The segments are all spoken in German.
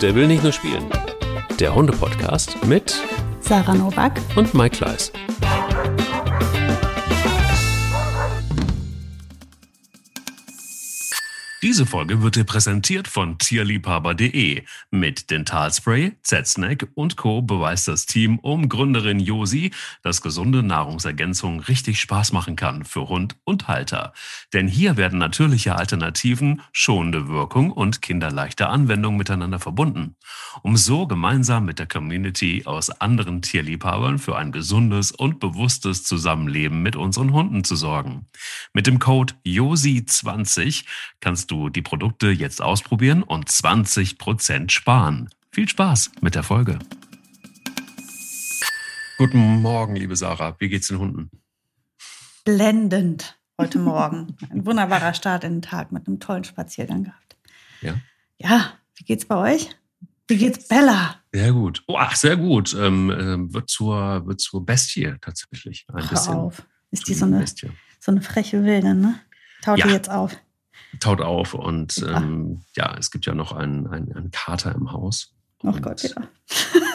Der will nicht nur spielen. Der Hunde-Podcast mit Sarah Novak und Mike Kleiss. Diese Folge wird dir präsentiert von tierliebhaber.de. Mit Dentalspray, Z-Snack und Co. beweist das Team um Gründerin Josi, dass gesunde Nahrungsergänzung richtig Spaß machen kann für Hund und Halter. Denn hier werden natürliche Alternativen, schonende Wirkung und kinderleichte Anwendung miteinander verbunden, um so gemeinsam mit der Community aus anderen Tierliebhabern für ein gesundes und bewusstes Zusammenleben mit unseren Hunden zu sorgen. Mit dem Code JOSI20 kannst du die Produkte jetzt ausprobieren und 20% sparen. Viel Spaß mit der Folge. Guten Morgen, liebe Sarah. Wie geht's den Hunden? Blendend heute Morgen. Ein wunderbarer Start in den Tag mit einem tollen Spaziergang gehabt. Ja. Ja, wie geht's bei euch? Wie geht's Bella? Sehr gut. Oh, ach, sehr gut. Ähm, äh, wird, zur, wird zur Bestie tatsächlich. Ein Hör bisschen. auf. Ist die so eine, so eine freche Wilde, ne? Taut ja. die jetzt auf? Taut auf und ähm, ja, es gibt ja noch einen, einen, einen Kater im Haus. Oh Gott, ja.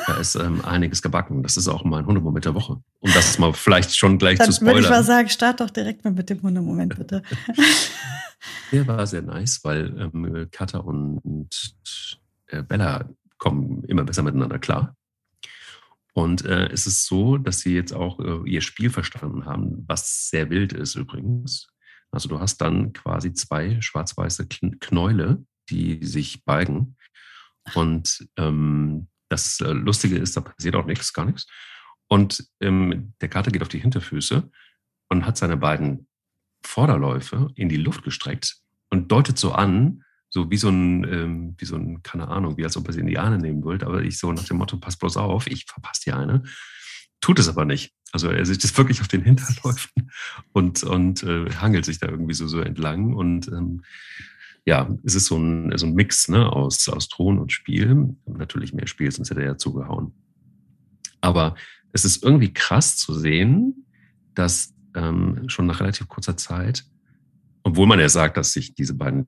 da ist ähm, einiges gebacken. Das ist auch mein Hundemoment der Woche. Um das mal vielleicht schon gleich Dann zu spoilern. würde ich mal sagen, start doch direkt mal mit dem Hundemoment, bitte. Der war sehr nice, weil ähm, Kater und, und äh, Bella kommen immer besser miteinander klar. Und äh, es ist so, dass sie jetzt auch äh, ihr Spiel verstanden haben, was sehr wild ist übrigens. Also du hast dann quasi zwei schwarz-weiße Knäule, die sich balgen. Und ähm, das äh, Lustige ist, da passiert auch nichts, gar nichts. Und ähm, der Kater geht auf die Hinterfüße und hat seine beiden Vorderläufe in die Luft gestreckt und deutet so an, so wie so ein, ähm, wie so ein, keine Ahnung, wie als ob er sie in die Arme nehmen wollte, aber ich so nach dem Motto, pass bloß auf, ich verpasse dir eine. Tut es aber nicht. Also er sitzt wirklich auf den Hinterläufen und, und äh, hangelt sich da irgendwie so, so entlang. Und ähm, ja, es ist so ein, so ein Mix ne, aus, aus Thron und Spiel. Natürlich mehr Spiel, sonst hätte er ja zugehauen. Aber es ist irgendwie krass zu sehen, dass ähm, schon nach relativ kurzer Zeit, obwohl man ja sagt, dass sich diese beiden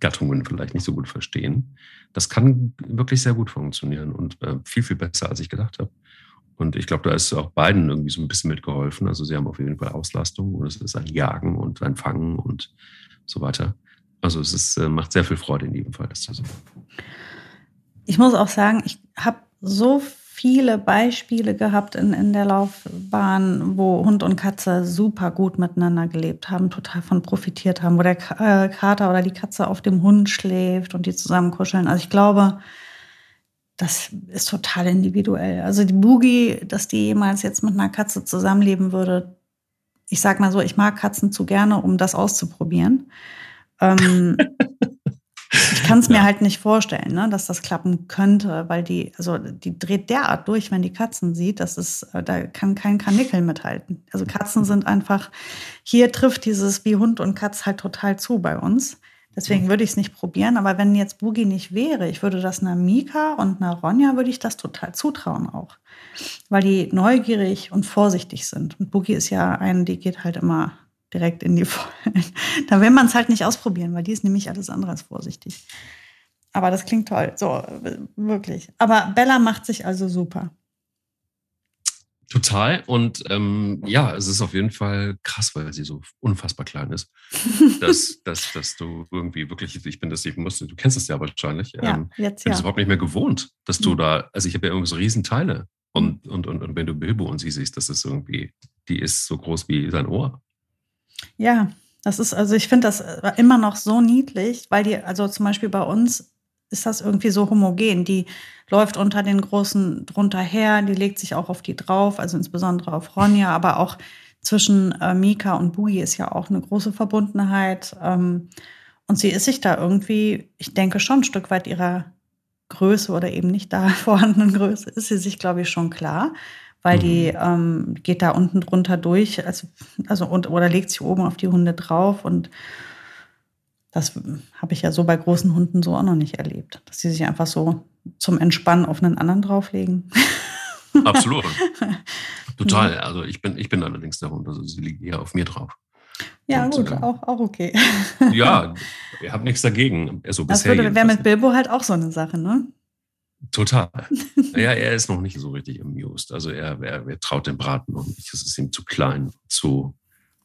Gattungen vielleicht nicht so gut verstehen, das kann wirklich sehr gut funktionieren und äh, viel, viel besser, als ich gedacht habe. Und ich glaube, da ist auch beiden irgendwie so ein bisschen mitgeholfen. Also sie haben auf jeden Fall Auslastung und es ist ein Jagen und ein Fangen und so weiter. Also es ist, äh, macht sehr viel Freude in jedem Fall, das zu sehen. Ich muss auch sagen, ich habe so viele Beispiele gehabt in, in der Laufbahn, wo Hund und Katze super gut miteinander gelebt haben, total von profitiert haben, wo der äh, Kater oder die Katze auf dem Hund schläft und die zusammen kuscheln. Also ich glaube, das ist total individuell. Also die Boogie, dass die jemals jetzt mit einer Katze zusammenleben würde, ich sag mal so, ich mag Katzen zu gerne, um das auszuprobieren. Ähm, ich kann es mir ja. halt nicht vorstellen, ne, dass das klappen könnte, weil die, also die dreht derart durch, wenn die Katzen sieht, dass es, äh, da kann kein Kanickel mithalten. Also Katzen sind einfach, hier trifft dieses wie Hund und Katz halt total zu bei uns. Deswegen würde ich es nicht probieren. Aber wenn jetzt Boogie nicht wäre, ich würde das einer Mika und einer Ronja, würde ich das total zutrauen auch. Weil die neugierig und vorsichtig sind. Und Boogie ist ja eine, die geht halt immer direkt in die Vollen. da will man es halt nicht ausprobieren, weil die ist nämlich alles andere als vorsichtig. Aber das klingt toll. So, wirklich. Aber Bella macht sich also super. Total. Und ähm, ja, es ist auf jeden Fall krass, weil sie so unfassbar klein ist. dass, dass, dass du irgendwie wirklich, ich bin das, ich musste, du kennst das ja wahrscheinlich. Ja, ähm, jetzt, ja. Ich bin überhaupt nicht mehr gewohnt, dass du mhm. da, also ich habe ja irgendwie so Riesenteile. Und, und, und, und wenn du Bilbo und sie siehst, das ist irgendwie, die ist so groß wie sein Ohr. Ja, das ist, also ich finde das äh, immer noch so niedlich, weil die, also zum Beispiel bei uns ist das irgendwie so homogen. Die läuft unter den Großen drunter her, die legt sich auch auf die drauf, also insbesondere auf Ronja, aber auch zwischen äh, Mika und Boogie ist ja auch eine große Verbundenheit. Ähm, und sie ist sich da irgendwie, ich denke schon ein Stück weit ihrer Größe oder eben nicht da vorhandenen Größe, ist sie sich, glaube ich, schon klar. Weil mhm. die ähm, geht da unten drunter durch, also, also und, oder legt sich oben auf die Hunde drauf und das habe ich ja so bei großen Hunden so auch noch nicht erlebt, dass sie sich einfach so zum Entspannen auf einen anderen drauflegen. Absolut. Total. Also ich bin, ich bin allerdings der Hund, also sie liegt eher auf mir drauf. Ja, Und, gut, äh, auch, auch okay. ja, ihr habt nichts dagegen. Also das wäre mit Bilbo halt auch so eine Sache, ne? Total. ja, er ist noch nicht so richtig amused. Also er, er, er traut dem Braten noch nicht. Es ist ihm zu klein, zu,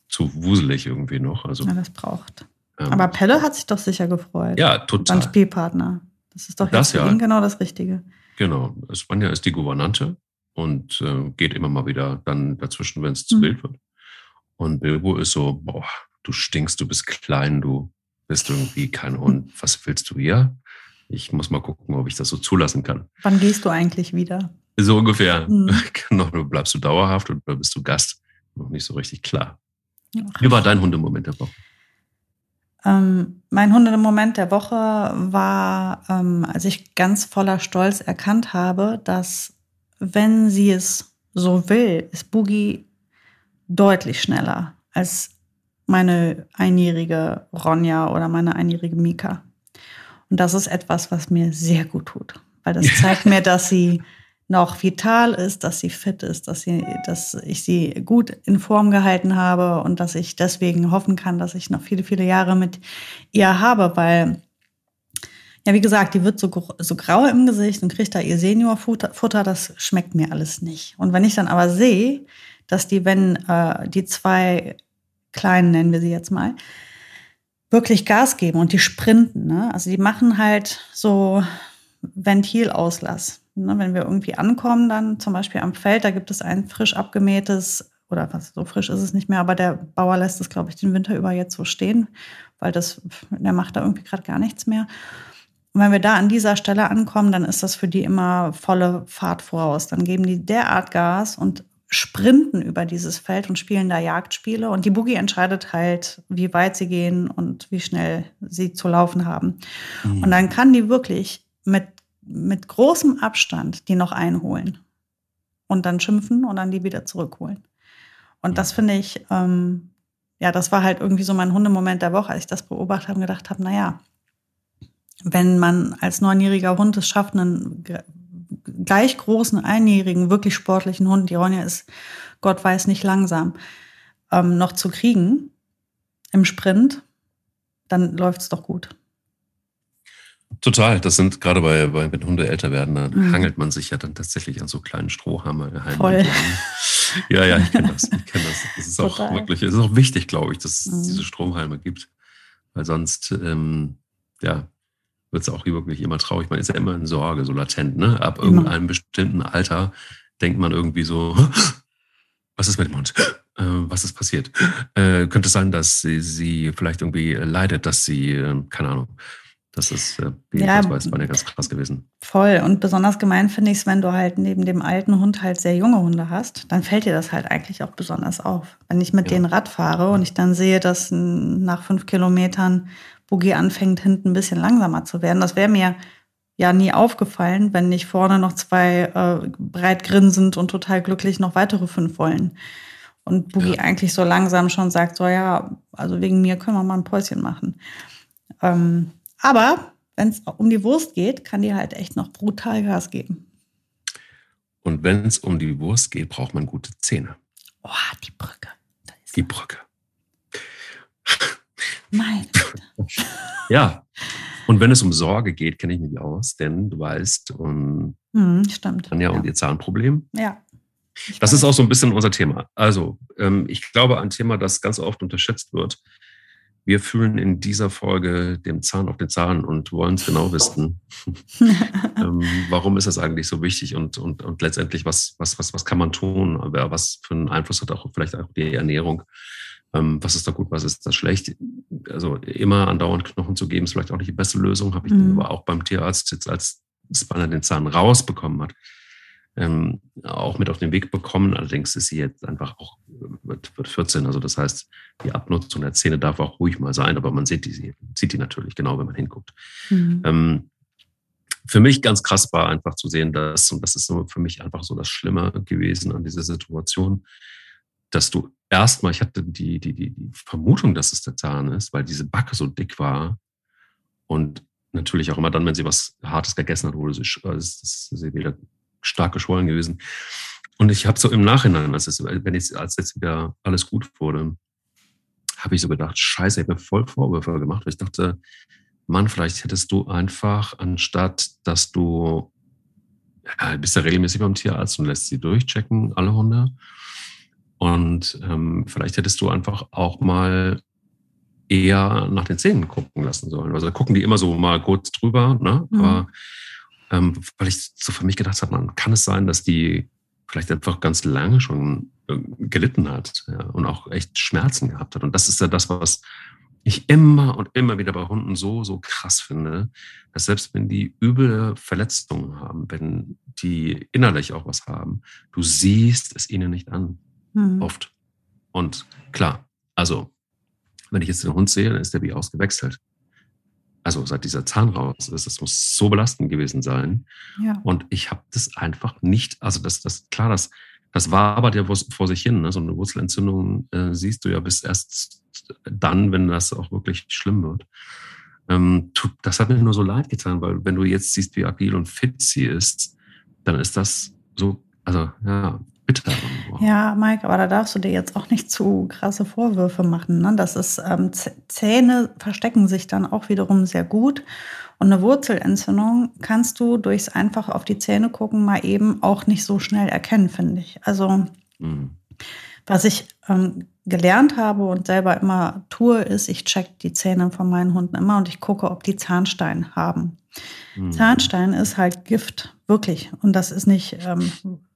zu wuselig irgendwie noch. Also, ja, das braucht. Ähm, Aber Pelle hat sich doch sicher gefreut. Ja, total. Sein Spielpartner. Das ist doch jetzt das, für ja. ihn genau das Richtige. Genau. Spanja ist die Gouvernante und äh, geht immer mal wieder dann dazwischen, wenn es zu mhm. wild wird. Und Bilbo ist so, boah, du stinkst, du bist klein, du bist irgendwie kein Hund. Was willst du hier? Ich muss mal gucken, ob ich das so zulassen kann. Wann gehst du eigentlich wieder? So ungefähr. Mhm. Genau, bleibst du dauerhaft oder bist du Gast? Noch nicht so richtig klar. Ach. Wie war dein Hundemoment der Woche? Ähm, mein Hundemoment der Woche war, ähm, als ich ganz voller Stolz erkannt habe, dass, wenn sie es so will, ist Boogie deutlich schneller als meine einjährige Ronja oder meine einjährige Mika. Und das ist etwas, was mir sehr gut tut, weil das zeigt mir, dass sie noch vital ist, dass sie fit ist, dass, sie, dass ich sie gut in Form gehalten habe und dass ich deswegen hoffen kann, dass ich noch viele, viele Jahre mit ihr habe, weil, ja, wie gesagt, die wird so, so grau im Gesicht und kriegt da ihr Seniorfutter, das schmeckt mir alles nicht. Und wenn ich dann aber sehe, dass die, wenn äh, die zwei Kleinen, nennen wir sie jetzt mal, wirklich Gas geben und die sprinten. Ne? Also die machen halt so Ventilauslass. Ne? Wenn wir irgendwie ankommen, dann zum Beispiel am Feld, da gibt es ein frisch abgemähtes, oder was, so frisch ist es nicht mehr, aber der Bauer lässt es, glaube ich, den Winter über jetzt so stehen, weil das, der macht da irgendwie gerade gar nichts mehr. Und wenn wir da an dieser Stelle ankommen, dann ist das für die immer volle Fahrt voraus. Dann geben die derart Gas und sprinten über dieses Feld und spielen da Jagdspiele. Und die Boogie entscheidet halt, wie weit sie gehen und wie schnell sie zu laufen haben. Mhm. Und dann kann die wirklich mit, mit großem Abstand die noch einholen und dann schimpfen und dann die wieder zurückholen. Und mhm. das finde ich, ähm, ja, das war halt irgendwie so mein Hundemoment der Woche, als ich das beobachtet habe und gedacht habe, naja, wenn man als neunjähriger Hund es schafft, einen gleich großen, einjährigen, wirklich sportlichen Hund, die Ronja ist, Gott weiß, nicht langsam, ähm, noch zu kriegen im Sprint, dann läuft es doch gut. Total. Das sind gerade bei, bei wenn Hunde älter werden, dann mhm. hangelt man sich ja dann tatsächlich an so kleinen Strohhalme. Voll. Ja, ja, ich kenne das. Ich kenne das. Das ist Total. auch wirklich, es ist auch wichtig, glaube ich, dass es mhm. diese Strohhalme gibt. Weil sonst, ähm, ja, wird es auch wirklich immer traurig. Man ist ja immer in Sorge, so latent. Ne? Ab immer. irgendeinem bestimmten Alter denkt man irgendwie so, was ist mit dem Hund? Äh, was ist passiert? Äh, könnte es sein, dass sie, sie, vielleicht irgendwie leidet, dass sie, äh, keine Ahnung, das ist äh, ja, war eine ganz krass gewesen. Voll. Und besonders gemein finde ich es, wenn du halt neben dem alten Hund halt sehr junge Hunde hast, dann fällt dir das halt eigentlich auch besonders auf. Wenn ich mit ja. denen Rad fahre und ich dann sehe, dass nach fünf Kilometern Boogie anfängt, hinten ein bisschen langsamer zu werden. Das wäre mir ja nie aufgefallen, wenn nicht vorne noch zwei äh, breit grinsend und total glücklich noch weitere fünf wollen. Und Boogie ja. eigentlich so langsam schon sagt, so ja, also wegen mir können wir mal ein Päuschen machen. Ähm, aber wenn es um die Wurst geht, kann die halt echt noch brutal Gas geben. Und wenn es um die Wurst geht, braucht man gute Zähne. Oh, die Brücke. die Brücke. Meine ja. Und wenn es um Sorge geht, kenne ich mich aus, denn du weißt, um hm, stimmt. Anja ja. und ihr Zahnproblem. Ja. das weiß. ist auch so ein bisschen unser Thema. Also, ähm, ich glaube, ein Thema, das ganz oft unterschätzt wird. Wir fühlen in dieser Folge dem Zahn auf den Zahn und wollen es genau wissen. ähm, warum ist das eigentlich so wichtig und, und, und letztendlich, was, was, was, was kann man tun? Was für einen Einfluss hat auch vielleicht auch die Ernährung? Ähm, was ist da gut, was ist da schlecht? Also immer andauernd Knochen zu geben, ist vielleicht auch nicht die beste Lösung, habe ich mhm. aber auch beim Tierarzt jetzt, als Spanner den Zahn rausbekommen hat, ähm, auch mit auf den Weg bekommen. Allerdings ist sie jetzt einfach auch, wird, wird 14. Also das heißt, die Abnutzung der Zähne darf auch ruhig mal sein, aber man sieht die, sieht die natürlich genau, wenn man hinguckt. Mhm. Ähm, für mich ganz krass war einfach zu sehen, dass, und das ist für mich einfach so das Schlimme gewesen an dieser Situation, dass du erstmal, ich hatte die, die, die, die Vermutung, dass es der Zahn ist, weil diese Backe so dick war. Und natürlich auch immer dann, wenn sie was Hartes gegessen hat, wurde sie, äh, ist, sie wieder stark geschwollen gewesen. Und ich habe so im Nachhinein, als, es, wenn ich, als jetzt wieder alles gut wurde, habe ich so gedacht, scheiße, ich habe mir voll Vorwürfe gemacht. Weil ich dachte, Mann, vielleicht hättest du einfach, anstatt dass du ja, bist ja regelmäßig beim Tierarzt und lässt sie durchchecken, alle Hunde. Und ähm, vielleicht hättest du einfach auch mal eher nach den Zähnen gucken lassen sollen. Also da gucken die immer so mal kurz drüber, ne? Mhm. Aber ähm, weil ich so für mich gedacht habe, man kann es sein, dass die vielleicht einfach ganz lange schon äh, gelitten hat ja, und auch echt Schmerzen gehabt hat. Und das ist ja das, was ich immer und immer wieder bei Hunden so, so krass finde, dass selbst wenn die üble Verletzungen haben, wenn die innerlich auch was haben, du siehst es ihnen nicht an. Mhm. Oft. Und klar, also, wenn ich jetzt den Hund sehe, dann ist der wie ausgewechselt. Also seit dieser Zahn raus ist, das muss so belastend gewesen sein. Ja. Und ich habe das einfach nicht, also das, das, klar, das, das war aber der vor sich hin. Ne? So eine Wurzelentzündung äh, siehst du ja bis erst dann, wenn das auch wirklich schlimm wird. Ähm, das hat mir nur so leid getan, weil wenn du jetzt siehst, wie agil und fit sie ist, dann ist das so, also ja, bitter. Ja, Mike, aber da darfst du dir jetzt auch nicht zu krasse Vorwürfe machen. Ne? Das ist, ähm, Zähne verstecken sich dann auch wiederum sehr gut. Und eine Wurzelentzündung kannst du durchs einfach auf die Zähne gucken mal eben auch nicht so schnell erkennen, finde ich. Also, mhm. was ich ähm, gelernt habe und selber immer tue, ist, ich check die Zähne von meinen Hunden immer und ich gucke, ob die Zahnstein haben. Mhm. Zahnstein ist halt Gift, wirklich. Und das ist nicht ähm,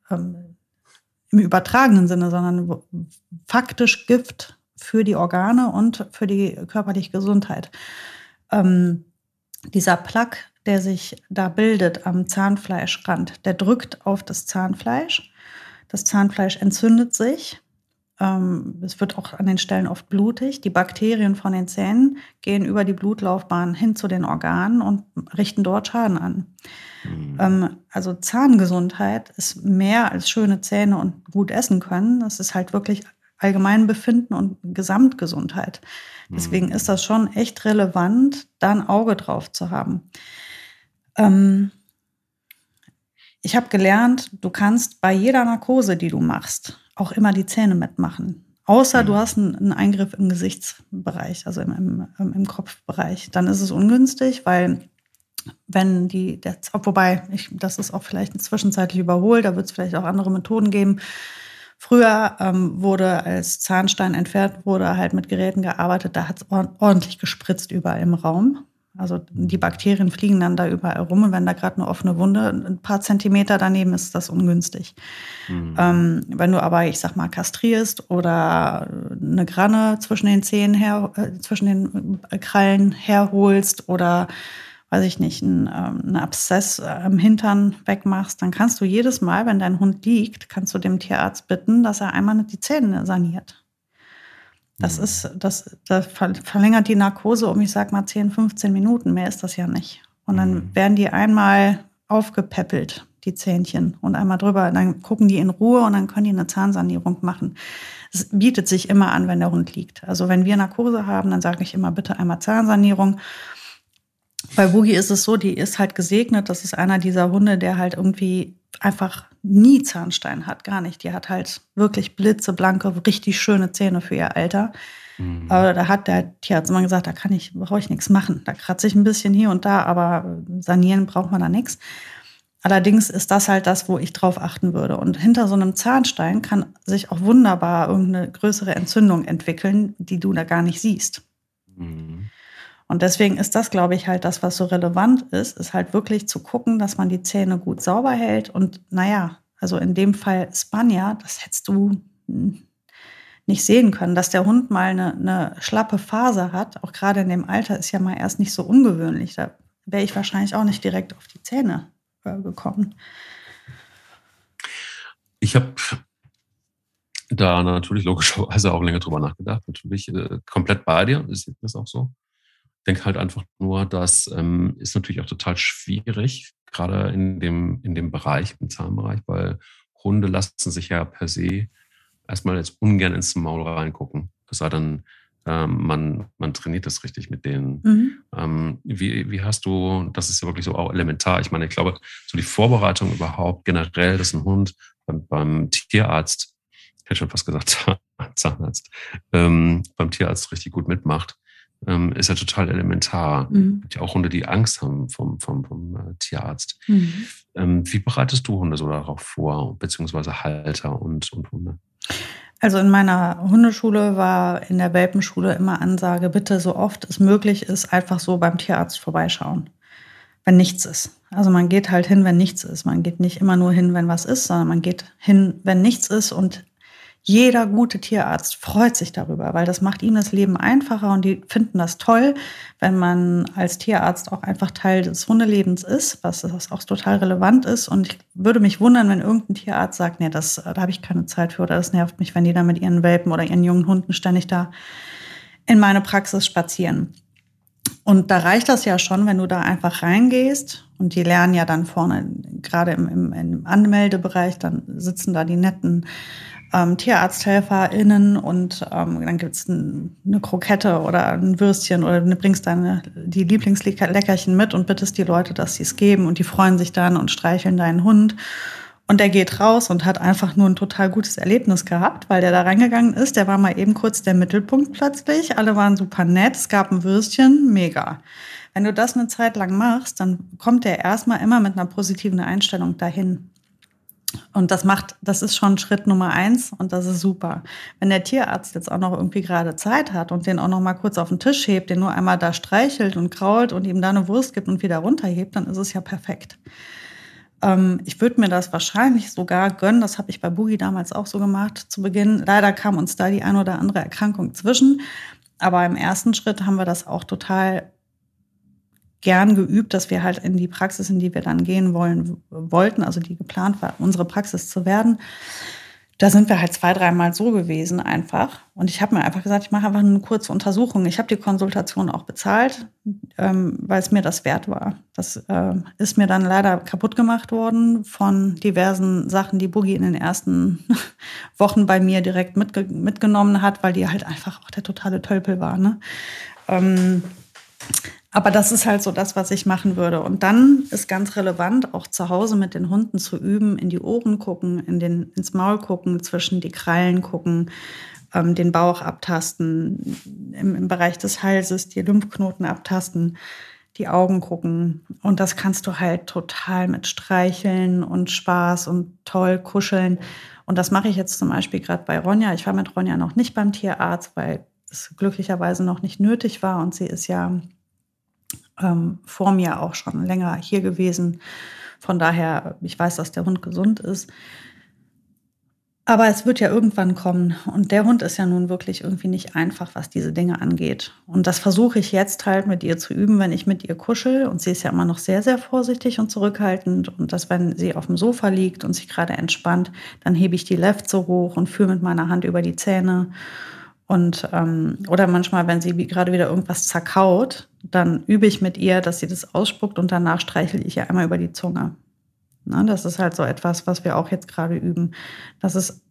ähm, im übertragenen Sinne, sondern faktisch Gift für die Organe und für die körperliche Gesundheit. Ähm, dieser Plaque, der sich da bildet am Zahnfleischrand, der drückt auf das Zahnfleisch. Das Zahnfleisch entzündet sich es wird auch an den Stellen oft blutig. Die Bakterien von den Zähnen gehen über die Blutlaufbahn hin zu den Organen und richten dort Schaden an. Mhm. Ähm, also Zahngesundheit ist mehr als schöne Zähne und gut essen können. Das ist halt wirklich Allgemeinbefinden und Gesamtgesundheit. Deswegen mhm. ist das schon echt relevant, da ein Auge drauf zu haben. Ähm, ich habe gelernt, du kannst bei jeder Narkose, die du machst, auch immer die Zähne mitmachen. Außer du mhm. hast einen, einen Eingriff im Gesichtsbereich, also im, im, im, Kopfbereich. Dann ist es ungünstig, weil wenn die, der, wobei, ich, das ist auch vielleicht zwischenzeitlich überholt, da wird es vielleicht auch andere Methoden geben. Früher ähm, wurde, als Zahnstein entfernt wurde, halt mit Geräten gearbeitet, da hat es ordentlich gespritzt überall im Raum. Also die Bakterien fliegen dann da überall rum und wenn da gerade eine offene Wunde ein paar Zentimeter daneben ist, ist das ungünstig. Mhm. Ähm, wenn du aber, ich sag mal, kastrierst oder eine Granne zwischen den Zähnen her, äh, zwischen den Krallen herholst oder weiß ich nicht, ein, ähm, einen Abszess im Hintern wegmachst, dann kannst du jedes Mal, wenn dein Hund liegt, kannst du dem Tierarzt bitten, dass er einmal die Zähne saniert. Das mhm. ist, das, das verlängert die Narkose um, ich sag mal, 10, 15 Minuten. Mehr ist das ja nicht. Und dann mhm. werden die einmal aufgepäppelt, die Zähnchen, und einmal drüber. Dann gucken die in Ruhe und dann können die eine Zahnsanierung machen. Es bietet sich immer an, wenn der Hund liegt. Also wenn wir Narkose haben, dann sage ich immer bitte einmal Zahnsanierung. Bei Boogie ist es so, die ist halt gesegnet. Das ist einer dieser Hunde, der halt irgendwie einfach nie Zahnstein hat, gar nicht. Die hat halt wirklich blitzeblanke, richtig schöne Zähne für ihr Alter. Mhm. Aber da hat der Tierarzt immer gesagt, da kann ich, brauche ich nichts machen. Da kratze ich ein bisschen hier und da, aber sanieren braucht man da nichts. Allerdings ist das halt das, wo ich drauf achten würde. Und hinter so einem Zahnstein kann sich auch wunderbar irgendeine größere Entzündung entwickeln, die du da gar nicht siehst. Mhm. Und deswegen ist das, glaube ich, halt das, was so relevant ist, ist halt wirklich zu gucken, dass man die Zähne gut sauber hält. Und naja, also in dem Fall Spanier, das hättest du nicht sehen können, dass der Hund mal eine, eine schlappe Phase hat, auch gerade in dem Alter, ist ja mal erst nicht so ungewöhnlich. Da wäre ich wahrscheinlich auch nicht direkt auf die Zähne äh, gekommen. Ich habe da natürlich logischerweise auch länger drüber nachgedacht. Natürlich äh, komplett bei dir, ist das auch so denke halt einfach nur, das ähm, ist natürlich auch total schwierig, gerade in dem, in dem Bereich, im Zahnbereich, weil Hunde lassen sich ja per se erstmal jetzt ungern ins Maul reingucken. Es sei denn, ähm, man, man trainiert das richtig mit denen. Mhm. Ähm, wie, wie hast du, das ist ja wirklich so auch elementar. Ich meine, ich glaube, so die Vorbereitung überhaupt generell, dass ein Hund beim, beim Tierarzt, ich hätte schon fast gesagt Zahnarzt, ähm, beim Tierarzt richtig gut mitmacht, ähm, ist ja total elementar. Mhm. Ja auch Hunde, die Angst haben vom, vom, vom äh, Tierarzt. Mhm. Ähm, wie bereitest du Hunde so darauf vor, beziehungsweise Halter und, und Hunde? Also in meiner Hundeschule war in der Welpenschule immer Ansage, bitte so oft es möglich ist, einfach so beim Tierarzt vorbeischauen, wenn nichts ist. Also man geht halt hin, wenn nichts ist. Man geht nicht immer nur hin, wenn was ist, sondern man geht hin, wenn nichts ist und jeder gute Tierarzt freut sich darüber, weil das macht ihm das Leben einfacher und die finden das toll, wenn man als Tierarzt auch einfach Teil des Hundelebens ist, was, auch total relevant ist. Und ich würde mich wundern, wenn irgendein Tierarzt sagt, nee, das, da habe ich keine Zeit für oder das nervt mich, wenn die da mit ihren Welpen oder ihren jungen Hunden ständig da in meine Praxis spazieren. Und da reicht das ja schon, wenn du da einfach reingehst und die lernen ja dann vorne, gerade im, im, im Anmeldebereich, dann sitzen da die netten ähm, TierarzthelferInnen und ähm, dann gibt's ein, eine Krokette oder ein Würstchen oder du bringst deine die Lieblingsleckerchen mit und bittest die Leute, dass sie es geben und die freuen sich dann und streicheln deinen Hund. Und der geht raus und hat einfach nur ein total gutes Erlebnis gehabt, weil der da reingegangen ist. Der war mal eben kurz der Mittelpunkt plötzlich. Alle waren super nett. Es gab ein Würstchen. Mega. Wenn du das eine Zeit lang machst, dann kommt der erstmal immer mit einer positiven Einstellung dahin. Und das macht, das ist schon Schritt Nummer eins und das ist super. Wenn der Tierarzt jetzt auch noch irgendwie gerade Zeit hat und den auch noch mal kurz auf den Tisch hebt, den nur einmal da streichelt und krault und ihm da eine Wurst gibt und wieder runterhebt, dann ist es ja perfekt. Ähm, ich würde mir das wahrscheinlich sogar gönnen, das habe ich bei Boogie damals auch so gemacht zu Beginn. Leider kam uns da die ein oder andere Erkrankung zwischen. Aber im ersten Schritt haben wir das auch total gern geübt, dass wir halt in die Praxis, in die wir dann gehen wollen, wollten, also die geplant war, unsere Praxis zu werden. Da sind wir halt zwei, dreimal so gewesen einfach. Und ich habe mir einfach gesagt, ich mache einfach eine kurze Untersuchung. Ich habe die Konsultation auch bezahlt, ähm, weil es mir das wert war. Das äh, ist mir dann leider kaputt gemacht worden von diversen Sachen, die Boogie in den ersten Wochen bei mir direkt mitge mitgenommen hat, weil die halt einfach auch der totale Tölpel war. Ne? Ähm, aber das ist halt so das, was ich machen würde. Und dann ist ganz relevant, auch zu Hause mit den Hunden zu üben, in die Ohren gucken, in den, ins Maul gucken, zwischen die Krallen gucken, ähm, den Bauch abtasten, im, im Bereich des Halses die Lymphknoten abtasten, die Augen gucken. Und das kannst du halt total mit Streicheln und Spaß und toll kuscheln. Und das mache ich jetzt zum Beispiel gerade bei Ronja. Ich war mit Ronja noch nicht beim Tierarzt, weil es glücklicherweise noch nicht nötig war. Und sie ist ja ähm, vor mir auch schon länger hier gewesen. Von daher, ich weiß, dass der Hund gesund ist. Aber es wird ja irgendwann kommen. Und der Hund ist ja nun wirklich irgendwie nicht einfach, was diese Dinge angeht. Und das versuche ich jetzt halt mit ihr zu üben, wenn ich mit ihr kuschel. Und sie ist ja immer noch sehr, sehr vorsichtig und zurückhaltend. Und dass, wenn sie auf dem Sofa liegt und sich gerade entspannt, dann hebe ich die Left so hoch und führe mit meiner Hand über die Zähne und ähm, oder manchmal, wenn sie gerade wieder irgendwas zerkaut, dann übe ich mit ihr, dass sie das ausspuckt und danach streichle ich ihr einmal über die Zunge. Na, das ist halt so etwas, was wir auch jetzt gerade üben. Das ist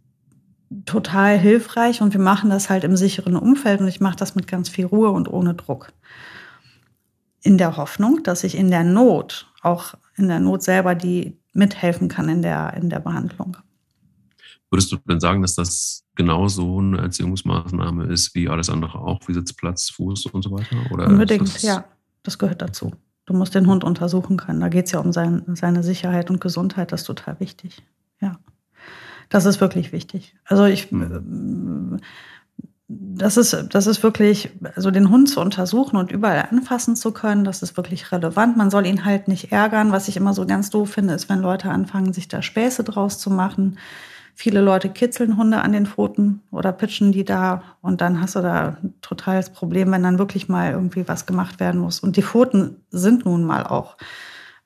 total hilfreich und wir machen das halt im sicheren Umfeld und ich mache das mit ganz viel Ruhe und ohne Druck. In der Hoffnung, dass ich in der Not, auch in der Not selber, die mithelfen kann in der, in der Behandlung. Würdest du denn sagen, dass das genauso eine Erziehungsmaßnahme ist wie alles andere auch, wie Sitzplatz, Fuß und so weiter? Oder Unbedingt, das ja. Das gehört dazu. Du musst den Hund untersuchen können. Da geht es ja um sein, seine Sicherheit und Gesundheit. Das ist total wichtig. Ja. Das ist wirklich wichtig. Also ich, mhm. das ist, das ist wirklich, also den Hund zu untersuchen und überall anfassen zu können, das ist wirklich relevant. Man soll ihn halt nicht ärgern. Was ich immer so ganz doof finde, ist, wenn Leute anfangen, sich da Späße draus zu machen. Viele Leute kitzeln Hunde an den Pfoten oder pitchen die da und dann hast du da ein totales Problem, wenn dann wirklich mal irgendwie was gemacht werden muss. Und die Pfoten sind nun mal auch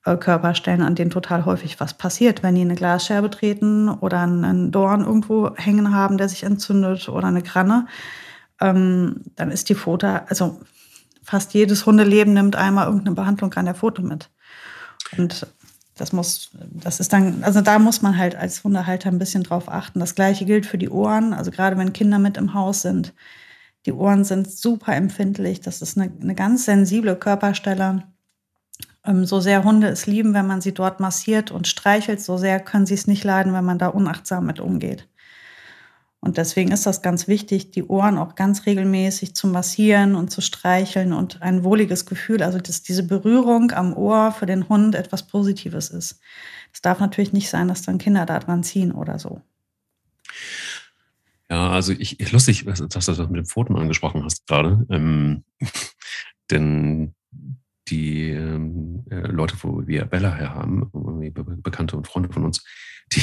äh, Körperstellen, an denen total häufig was passiert. Wenn die eine Glasscherbe treten oder einen Dorn irgendwo hängen haben, der sich entzündet oder eine Kranne, ähm, dann ist die Pfote, also fast jedes Hundeleben nimmt einmal irgendeine Behandlung an der Pfote mit. Und das muss, das ist dann, also da muss man halt als Hundehalter ein bisschen drauf achten. Das gleiche gilt für die Ohren. Also gerade wenn Kinder mit im Haus sind, die Ohren sind super empfindlich. Das ist eine, eine ganz sensible Körperstelle. Ähm, so sehr Hunde es lieben, wenn man sie dort massiert und streichelt, so sehr können sie es nicht leiden, wenn man da unachtsam mit umgeht. Und deswegen ist das ganz wichtig, die Ohren auch ganz regelmäßig zu massieren und zu streicheln und ein wohliges Gefühl, also dass diese Berührung am Ohr für den Hund etwas Positives ist. Es darf natürlich nicht sein, dass dann Kinder da dran ziehen oder so. Ja, also ich, ich lustig, dass du das mit dem Pfoten angesprochen hast gerade. Ähm, denn die ähm, äh, Leute, wo wir Bella her haben, Be Bekannte und Freunde von uns, die,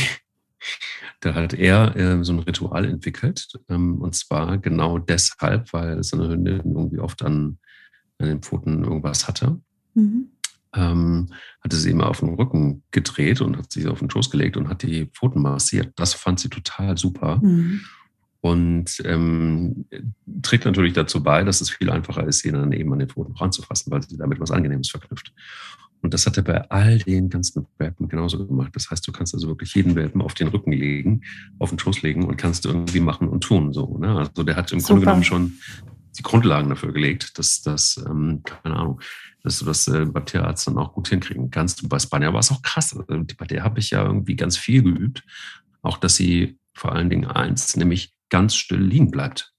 da hat er äh, so ein Ritual entwickelt. Ähm, und zwar genau deshalb, weil seine Hündin irgendwie oft an, an den Pfoten irgendwas hatte. Mhm. Ähm, hatte sie immer auf den Rücken gedreht und hat sie auf den Schoß gelegt und hat die Pfoten massiert. Das fand sie total super. Mhm. Und ähm, trägt natürlich dazu bei, dass es viel einfacher ist, sie dann eben an den Pfoten ranzufassen, weil sie damit was Angenehmes verknüpft. Und das hat er bei all den ganzen Welpen genauso gemacht. Das heißt, du kannst also wirklich jeden Welpen auf den Rücken legen, auf den Schoß legen und kannst irgendwie machen und tun. So, ne? Also der hat im Super. Grunde genommen schon die Grundlagen dafür gelegt, dass das, ähm, keine Ahnung, dass du das äh, beim Tierarzt dann auch gut hinkriegen kannst. Bei Spanier war es auch krass. Also, bei der habe ich ja irgendwie ganz viel geübt. Auch, dass sie vor allen Dingen eins, nämlich ganz still liegen bleibt.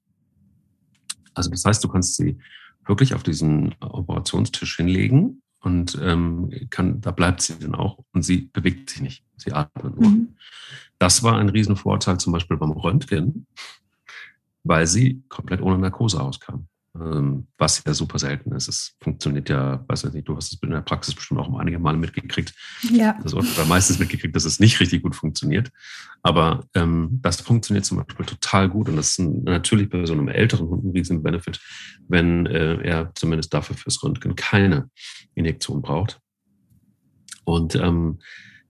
Also das heißt, du kannst sie wirklich auf diesen Operationstisch hinlegen und ähm, kann, da bleibt sie dann auch und sie bewegt sich nicht. Sie atmet nur. Mhm. Das war ein Riesenvorteil zum Beispiel beim Röntgen, weil sie komplett ohne Narkose auskam. Ähm, was ja super selten ist. Es funktioniert ja, weiß ich nicht, du hast es in der Praxis bestimmt auch einige Male mitgekriegt. Ja. Also, oder meistens mitgekriegt, dass es nicht richtig gut funktioniert. Aber ähm, das funktioniert zum Beispiel total gut und das ist ein, natürlich bei so einem älteren Hund ein riesen Benefit, wenn äh, er zumindest dafür fürs Röntgen keine Injektion braucht. Und ähm,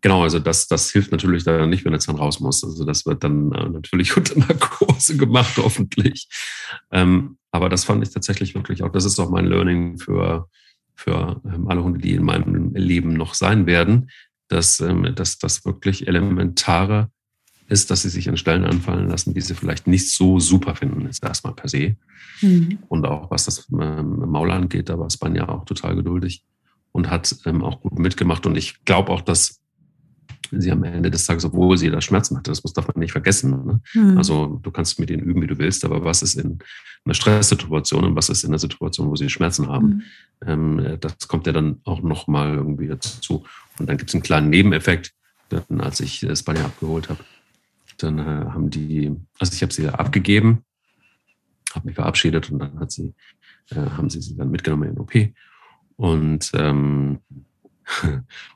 Genau, also das, das hilft natürlich dann nicht, wenn er dann raus muss. Also das wird dann äh, natürlich unter Narkose gemacht, hoffentlich. Ähm, aber das fand ich tatsächlich wirklich auch, das ist auch mein Learning für, für ähm, alle Hunde, die in meinem Leben noch sein werden, dass, ähm, dass das wirklich elementare ist, dass sie sich an Stellen anfallen lassen, die sie vielleicht nicht so super finden, ist erstmal per se. Mhm. Und auch was das ähm, Maul angeht, da war Spanja auch total geduldig und hat auch gut mitgemacht. Und ich glaube auch, dass sie am Ende des Tages, obwohl sie da Schmerzen hatte, das muss darf man nicht vergessen. Ne? Mhm. Also du kannst mit ihnen üben, wie du willst, aber was ist in einer Stresssituation und was ist in einer Situation, wo sie Schmerzen haben, mhm. ähm, das kommt ja dann auch nochmal irgendwie dazu. Und dann gibt es einen kleinen Nebeneffekt, dann, als ich Spanier abgeholt habe, dann äh, haben die, also ich habe sie abgegeben, habe mich verabschiedet und dann hat sie, äh, haben sie sie dann mitgenommen in den OP. Und ähm,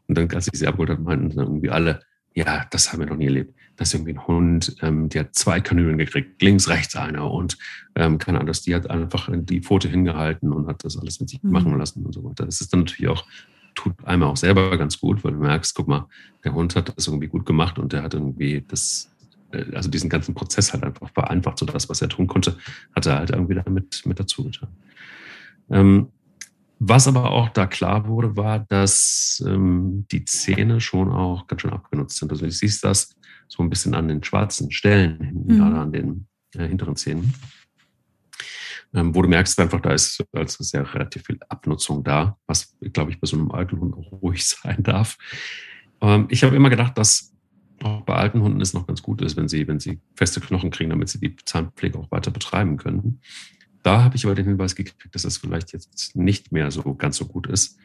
Und dann, als ich sie abgeholt habe, meinten dann irgendwie alle, ja, das haben wir noch nie erlebt. Das ist irgendwie ein Hund, ähm, der hat zwei Kanülen gekriegt, links, rechts einer und ähm, keine Ahnung, die hat einfach die Pfote hingehalten und hat das alles mit sich mhm. machen lassen und so weiter. Das ist dann natürlich auch, tut einmal auch selber ganz gut, weil du merkst, guck mal, der Hund hat das irgendwie gut gemacht und der hat irgendwie das, äh, also diesen ganzen Prozess halt einfach vereinfacht, so das, was er tun konnte, hat er halt irgendwie damit mit dazu getan. Ähm, was aber auch da klar wurde, war, dass ähm, die Zähne schon auch ganz schön abgenutzt sind. Also du siehst das so ein bisschen an den schwarzen Stellen, mhm. gerade an den äh, hinteren Zähnen. Ähm, wo du merkst einfach, da ist also sehr relativ viel Abnutzung da, was, glaube ich, bei so einem alten Hund auch ruhig sein darf. Ähm, ich habe immer gedacht, dass auch bei alten Hunden es noch ganz gut ist, wenn sie, wenn sie feste Knochen kriegen, damit sie die Zahnpflege auch weiter betreiben können. Da habe ich aber den Hinweis gekriegt, dass es vielleicht jetzt nicht mehr so ganz so gut ist,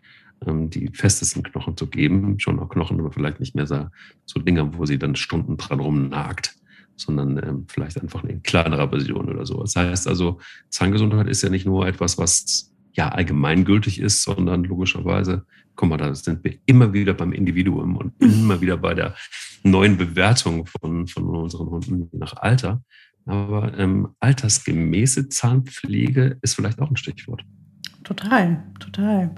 ähm, die festesten Knochen zu geben. Schon auch Knochen, aber vielleicht nicht mehr so, so Dinger, wo sie dann Stunden dran rumnagt, sondern ähm, vielleicht einfach eine kleinere Version oder so. Das heißt also, Zahngesundheit ist ja nicht nur etwas, was ja allgemeingültig ist, sondern logischerweise, guck mal, da sind wir immer wieder beim Individuum und immer wieder bei der neuen Bewertung von, von unseren Hunden je nach Alter. Aber ähm, altersgemäße Zahnpflege ist vielleicht auch ein Stichwort. Total, total.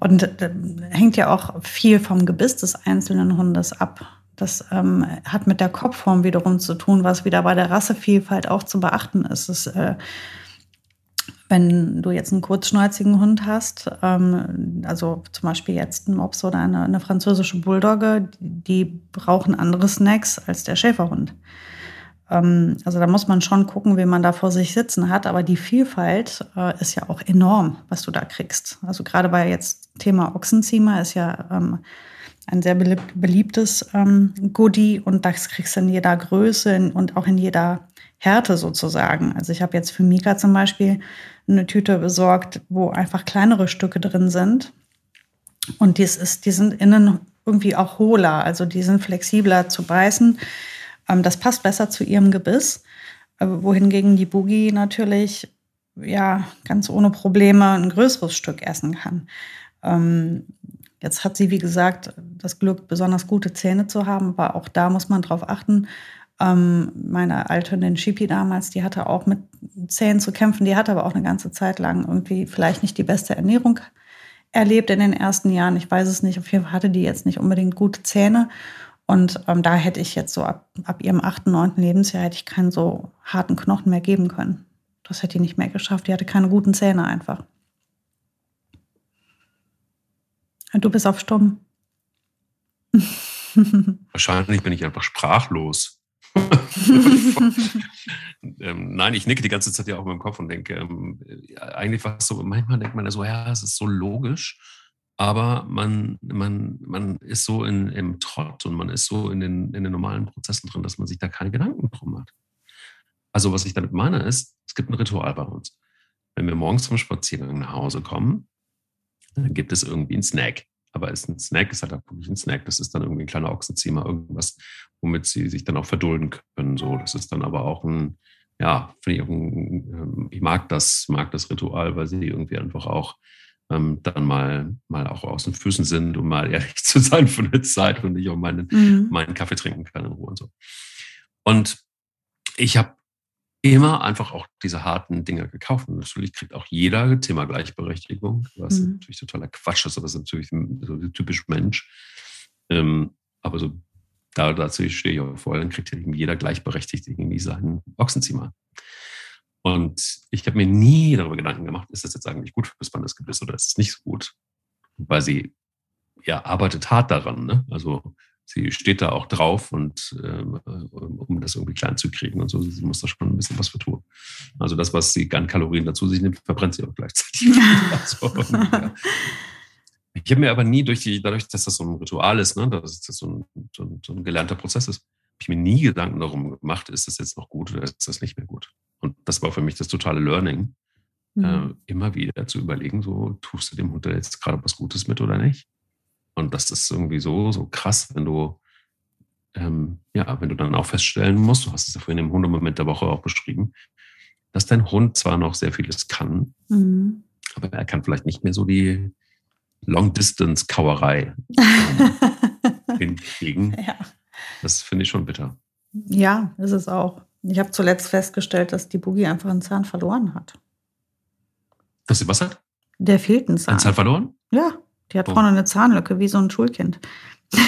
Und äh, hängt ja auch viel vom Gebiss des einzelnen Hundes ab. Das ähm, hat mit der Kopfform wiederum zu tun, was wieder bei der Rassevielfalt auch zu beachten ist. Es, äh, wenn du jetzt einen kurzschnäuzigen Hund hast, ähm, also zum Beispiel jetzt ein Mops oder eine, eine französische Bulldogge, die, die brauchen andere Snacks als der Schäferhund. Ähm, also da muss man schon gucken, wie man da vor sich sitzen hat. Aber die Vielfalt äh, ist ja auch enorm, was du da kriegst. Also gerade bei jetzt Thema Ochsenziemer ist ja ähm, ein sehr beliebtes ähm, Goodie und das kriegst du in jeder Größe und auch in jeder Härte sozusagen. Also ich habe jetzt für Mika zum Beispiel eine Tüte besorgt, wo einfach kleinere Stücke drin sind. Und dies ist, die sind innen irgendwie auch hohler, also die sind flexibler zu beißen. Ähm, das passt besser zu ihrem Gebiss. Äh, wohingegen die Boogie natürlich ja ganz ohne Probleme ein größeres Stück essen kann. Ähm, jetzt hat sie, wie gesagt, das Glück, besonders gute Zähne zu haben, aber auch da muss man drauf achten. Ähm, meine Althündin Shipi damals, die hatte auch mit Zähnen zu kämpfen. Die hatte aber auch eine ganze Zeit lang irgendwie vielleicht nicht die beste Ernährung erlebt in den ersten Jahren. Ich weiß es nicht. Auf jeden Fall hatte die jetzt nicht unbedingt gute Zähne. Und ähm, da hätte ich jetzt so ab, ab ihrem achten, neunten Lebensjahr hätte ich keinen so harten Knochen mehr geben können. Das hätte die nicht mehr geschafft. Die hatte keine guten Zähne einfach. Du bist auf Stumm. Wahrscheinlich bin ich einfach sprachlos. ähm, nein, ich nicke die ganze Zeit ja auch mit dem Kopf und denke, ähm, eigentlich war es so, manchmal denkt man so, ja, es ist so logisch, aber man, man, man ist so in, im Trott und man ist so in den, in den normalen Prozessen drin, dass man sich da keine Gedanken drum hat. Also was ich damit meine ist, es gibt ein Ritual bei uns. Wenn wir morgens zum Spaziergang nach Hause kommen, dann gibt es irgendwie einen Snack. Aber ist ein Snack, ist halt auch wirklich ein Snack. Das ist dann irgendwie ein kleiner Ochsenziemer, irgendwas, womit sie sich dann auch verdulden können. So, das ist dann aber auch ein, ja, finde ich auch ein, ähm, ich mag das, mag das Ritual, weil sie irgendwie einfach auch ähm, dann mal, mal auch aus den Füßen sind, um mal ehrlich zu sein für eine Zeit, und ich auch meinen, mhm. meinen Kaffee trinken kann in Ruhe und so. Und ich habe immer einfach auch diese harten Dinge gekauft. Und natürlich kriegt auch jeder Thema Gleichberechtigung, was mhm. natürlich totaler Quatsch ist, aber das ist natürlich so typisch Mensch. Ähm, aber so da, dazu stehe ich auch vor, dann kriegt jeder gleichberechtigt irgendwie seinen Ochsenziemer. Und ich habe mir nie darüber Gedanken gemacht, ist das jetzt eigentlich gut fürs Bandesgebiss oder ist es nicht so gut? Weil sie ja arbeitet hart daran. Ne? Also sie steht da auch drauf und ähm, um das irgendwie klein zu kriegen und so, sie muss da schon ein bisschen was für tun. Also das, was sie an Kalorien dazu sich nimmt, verbrennt sie auch gleichzeitig. also, ja. Ich habe mir aber nie durch die, dadurch, dass das so ein Ritual ist, ne, dass das so ein, so ein, so ein gelernter Prozess ist, habe ich mir nie Gedanken darum gemacht, ist das jetzt noch gut oder ist das nicht mehr gut. Und das war für mich das totale Learning, mhm. äh, immer wieder zu überlegen, so tust du dem Hund jetzt gerade was Gutes mit oder nicht. Und das ist irgendwie so, so krass, wenn du, ähm, ja, wenn du dann auch feststellen musst, du hast es ja vorhin im Hundemoment der Woche auch beschrieben, dass dein Hund zwar noch sehr vieles kann, mhm. aber er kann vielleicht nicht mehr so die Long-Distance-Kauerei ähm, hinkriegen. Ja. Das finde ich schon bitter. Ja, ist es auch. Ich habe zuletzt festgestellt, dass die Boogie einfach einen Zahn verloren hat. Dass sie was hat? Der fehlt ein Zahn. Ein Zahn verloren? Ja. Die hat oh. vorne eine Zahnlücke, wie so ein Schulkind.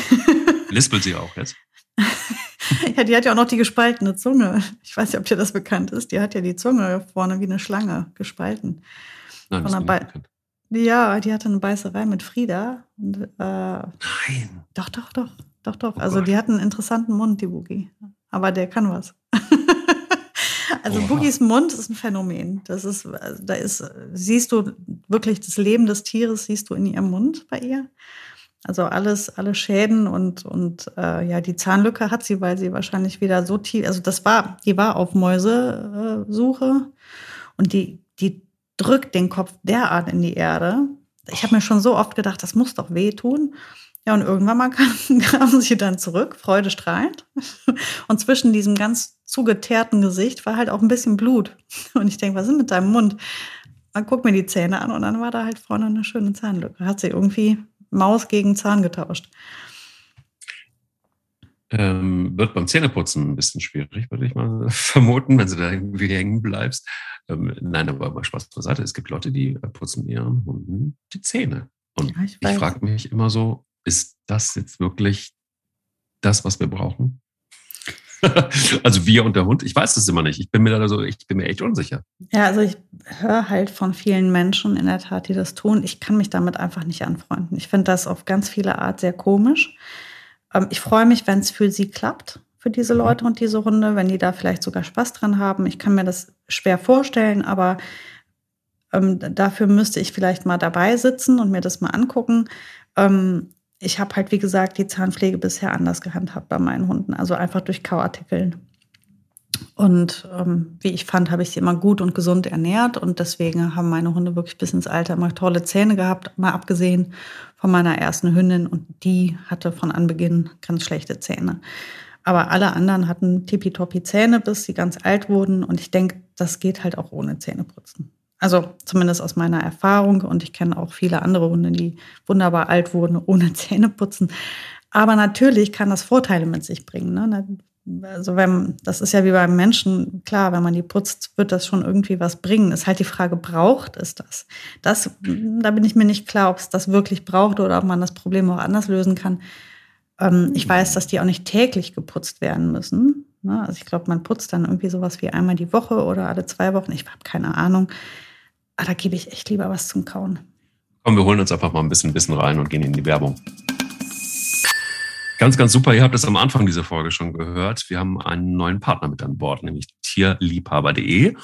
Lispelt sie auch jetzt? ja, die hat ja auch noch die gespaltene Zunge. Ich weiß nicht, ob dir das bekannt ist. Die hat ja die Zunge vorne wie eine Schlange gespalten. Nein, das ist bekannt. Ja, die hatte eine Beißerei mit Frieda. Und, äh, Nein. Doch, doch, doch. Doch, doch. Oh also Gott. die hat einen interessanten Mund, die Boogie. Aber der kann was. Also Oha. Boogies Mund ist ein Phänomen. Das ist, da ist, siehst du wirklich das Leben des Tieres, siehst du in ihrem Mund bei ihr. Also alles, alle Schäden und, und äh, ja, die Zahnlücke hat sie, weil sie wahrscheinlich wieder so tief, also das war, die war auf Mäusesuche und die, die drückt den Kopf derart in die Erde. Ich habe mir schon so oft gedacht, das muss doch wehtun. Ja, und irgendwann mal kamen sie dann zurück, freudestrahlend. Und zwischen diesem ganz zugeteerten Gesicht war halt auch ein bisschen Blut. Und ich denke, was ist mit deinem Mund? Dann guck mir die Zähne an und dann war da halt vorne eine schöne Zahnlücke. Hat sie irgendwie Maus gegen Zahn getauscht. Ähm, wird beim Zähneputzen ein bisschen schwierig, würde ich mal vermuten, wenn du da irgendwie hängen bleibst. Ähm, nein, aber mal Spaß beiseite. Es gibt Leute, die putzen ihren Hunden die Zähne. Und ja, ich, ich frage mich immer so, ist das jetzt wirklich das, was wir brauchen? also wir und der Hund, ich weiß das immer nicht. Ich bin mir da so, ich bin mir echt unsicher. Ja, also ich höre halt von vielen Menschen in der Tat, die das tun. Ich kann mich damit einfach nicht anfreunden. Ich finde das auf ganz viele Art sehr komisch. Ähm, ich freue mich, wenn es für sie klappt, für diese mhm. Leute und diese Hunde, wenn die da vielleicht sogar Spaß dran haben. Ich kann mir das schwer vorstellen, aber ähm, dafür müsste ich vielleicht mal dabei sitzen und mir das mal angucken. Ähm, ich habe halt, wie gesagt, die Zahnpflege bisher anders gehandhabt bei meinen Hunden. Also einfach durch Kauartikeln. Und ähm, wie ich fand, habe ich sie immer gut und gesund ernährt. Und deswegen haben meine Hunde wirklich bis ins Alter immer tolle Zähne gehabt, mal abgesehen von meiner ersten Hündin. Und die hatte von Anbeginn ganz schlechte Zähne. Aber alle anderen hatten tippitoppi Zähne, bis sie ganz alt wurden. Und ich denke, das geht halt auch ohne Zähneputzen. Also zumindest aus meiner Erfahrung. Und ich kenne auch viele andere Hunde, die wunderbar alt wurden ohne Zähneputzen. Aber natürlich kann das Vorteile mit sich bringen. Ne? Also wenn, das ist ja wie beim Menschen, klar, wenn man die putzt, wird das schon irgendwie was bringen. Ist halt die Frage, braucht es das? Das, da bin ich mir nicht klar, ob es das wirklich braucht oder ob man das Problem auch anders lösen kann. Ähm, ich weiß, dass die auch nicht täglich geputzt werden müssen. Ne? Also ich glaube, man putzt dann irgendwie sowas wie einmal die Woche oder alle zwei Wochen. Ich habe keine Ahnung. Aber da gebe ich echt lieber was zum Kauen. Komm, wir holen uns einfach mal ein bisschen Wissen rein und gehen in die Werbung. Ganz, ganz super. Ihr habt es am Anfang dieser Folge schon gehört. Wir haben einen neuen Partner mit an Bord, nämlich tierliebhaber.de.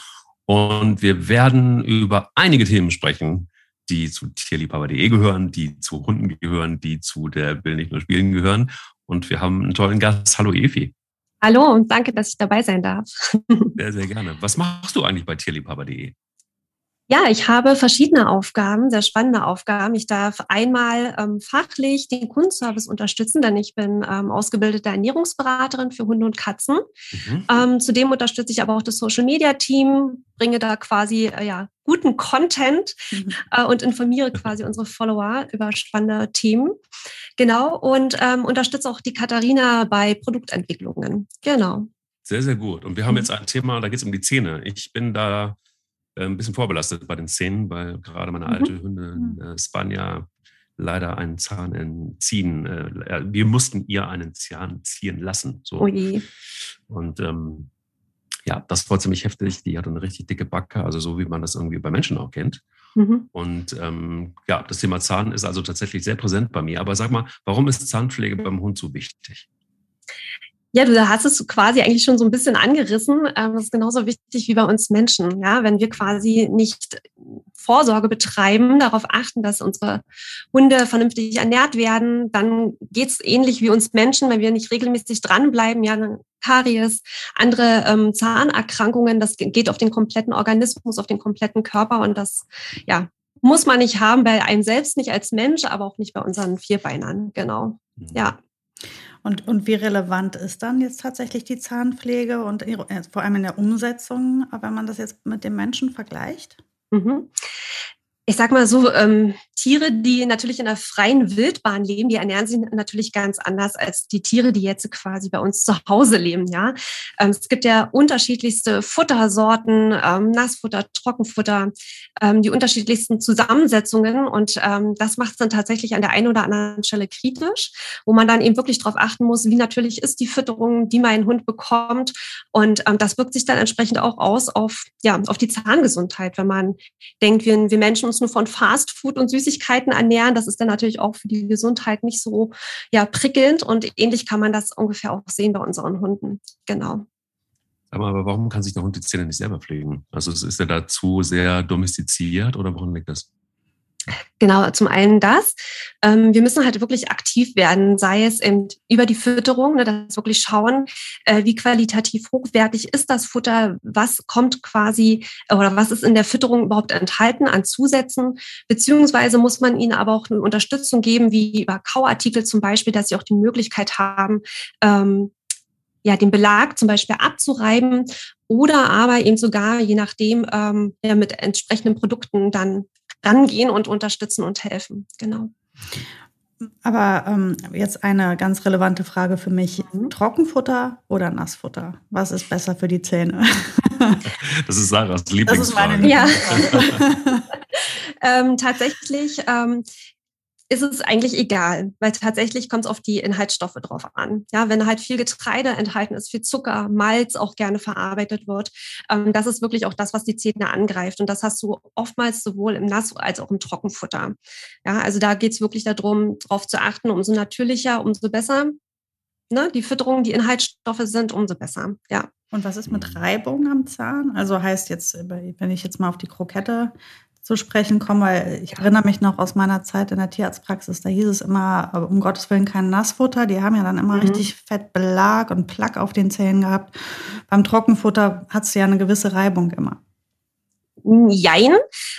Und wir werden über einige Themen sprechen, die zu tierliebhaber.de gehören, die zu Hunden gehören, die zu der Will nicht nur spielen gehören. Und wir haben einen tollen Gast. Hallo Evi. Hallo und danke, dass ich dabei sein darf. Sehr, sehr gerne. Was machst du eigentlich bei tierliebhaber.de? Ja, ich habe verschiedene Aufgaben, sehr spannende Aufgaben. Ich darf einmal ähm, fachlich den Kundenservice unterstützen, denn ich bin ähm, ausgebildete Ernährungsberaterin für Hunde und Katzen. Mhm. Ähm, zudem unterstütze ich aber auch das Social Media Team, bringe da quasi äh, ja, guten Content mhm. äh, und informiere quasi unsere Follower über spannende Themen. Genau, und ähm, unterstütze auch die Katharina bei Produktentwicklungen. Genau. Sehr, sehr gut. Und wir haben mhm. jetzt ein Thema, da geht es um die Zähne. Ich bin da ein bisschen vorbelastet bei den Szenen, weil gerade meine alte mhm. Hündin äh, Spanja leider einen Zahn entziehen. Äh, wir mussten ihr einen Zahn ziehen lassen. So. Oh je. Und ähm, ja, das war ziemlich heftig. Die hatte eine richtig dicke Backe, also so wie man das irgendwie bei Menschen auch kennt. Mhm. Und ähm, ja, das Thema Zahn ist also tatsächlich sehr präsent bei mir. Aber sag mal, warum ist Zahnpflege beim Hund so wichtig? Ja, du hast es quasi eigentlich schon so ein bisschen angerissen. Ähm, das ist genauso wichtig wie bei uns Menschen. Ja, wenn wir quasi nicht Vorsorge betreiben, darauf achten, dass unsere Hunde vernünftig ernährt werden, dann geht es ähnlich wie uns Menschen, wenn wir nicht regelmäßig dranbleiben, ja, Karies, andere ähm, Zahnerkrankungen, das geht auf den kompletten Organismus, auf den kompletten Körper und das, ja, muss man nicht haben bei einem selbst nicht als Mensch, aber auch nicht bei unseren Vierbeinern, genau. Mhm. Ja. Und, und wie relevant ist dann jetzt tatsächlich die Zahnpflege und äh, vor allem in der Umsetzung, wenn man das jetzt mit dem Menschen vergleicht? Mhm ich sag mal so, ähm, Tiere, die natürlich in der freien Wildbahn leben, die ernähren sich natürlich ganz anders als die Tiere, die jetzt quasi bei uns zu Hause leben. Ja, ähm, es gibt ja unterschiedlichste Futtersorten, ähm, Nassfutter, Trockenfutter, ähm, die unterschiedlichsten Zusammensetzungen und ähm, das macht es dann tatsächlich an der einen oder anderen Stelle kritisch, wo man dann eben wirklich darauf achten muss, wie natürlich ist die Fütterung, die mein Hund bekommt und ähm, das wirkt sich dann entsprechend auch aus auf ja auf die Zahngesundheit, wenn man denkt, wir, wir Menschen uns nur von Fastfood und Süßigkeiten ernähren, das ist dann natürlich auch für die Gesundheit nicht so ja, prickelnd. Und ähnlich kann man das ungefähr auch sehen bei unseren Hunden. Genau. Aber warum kann sich der Hund die Zähne nicht selber pflegen? Also ist er dazu sehr domestiziert oder woran liegt das? Genau, zum einen das. Ähm, wir müssen halt wirklich aktiv werden, sei es eben über die Fütterung, ne, dass wirklich schauen, äh, wie qualitativ hochwertig ist das Futter, was kommt quasi oder was ist in der Fütterung überhaupt enthalten an Zusätzen, beziehungsweise muss man ihnen aber auch eine Unterstützung geben, wie über Kauartikel zum Beispiel, dass sie auch die Möglichkeit haben, ähm, ja, den Belag zum Beispiel abzureiben oder aber eben sogar, je nachdem, ähm, ja, mit entsprechenden Produkten dann rangehen und unterstützen und helfen. Genau. Aber ähm, jetzt eine ganz relevante Frage für mich. Mhm. Trockenfutter oder Nassfutter? Was ist besser für die Zähne? Das ist Sarahs Lieblingsfrage. Das ist meine Lieblingsfrage. Ja. ähm, tatsächlich ähm, ist es eigentlich egal, weil tatsächlich kommt es auf die Inhaltsstoffe drauf an. Ja, wenn halt viel Getreide enthalten ist, viel Zucker, Malz auch gerne verarbeitet wird, ähm, das ist wirklich auch das, was die Zähne angreift. Und das hast du oftmals sowohl im Nass- als auch im Trockenfutter. Ja, also da geht es wirklich darum, darauf zu achten, umso natürlicher, umso besser. Ne, die Fütterung, die Inhaltsstoffe sind, umso besser. Ja. Und was ist mit Reibung am Zahn? Also heißt jetzt, wenn ich jetzt mal auf die Krokette zu sprechen kommen, weil ich erinnere mich noch aus meiner Zeit in der Tierarztpraxis, da hieß es immer, äh, um Gottes Willen kein Nassfutter. Die haben ja dann immer mhm. richtig fett Belag und Plack auf den Zähnen gehabt. Beim Trockenfutter hat es ja eine gewisse Reibung immer. Jein.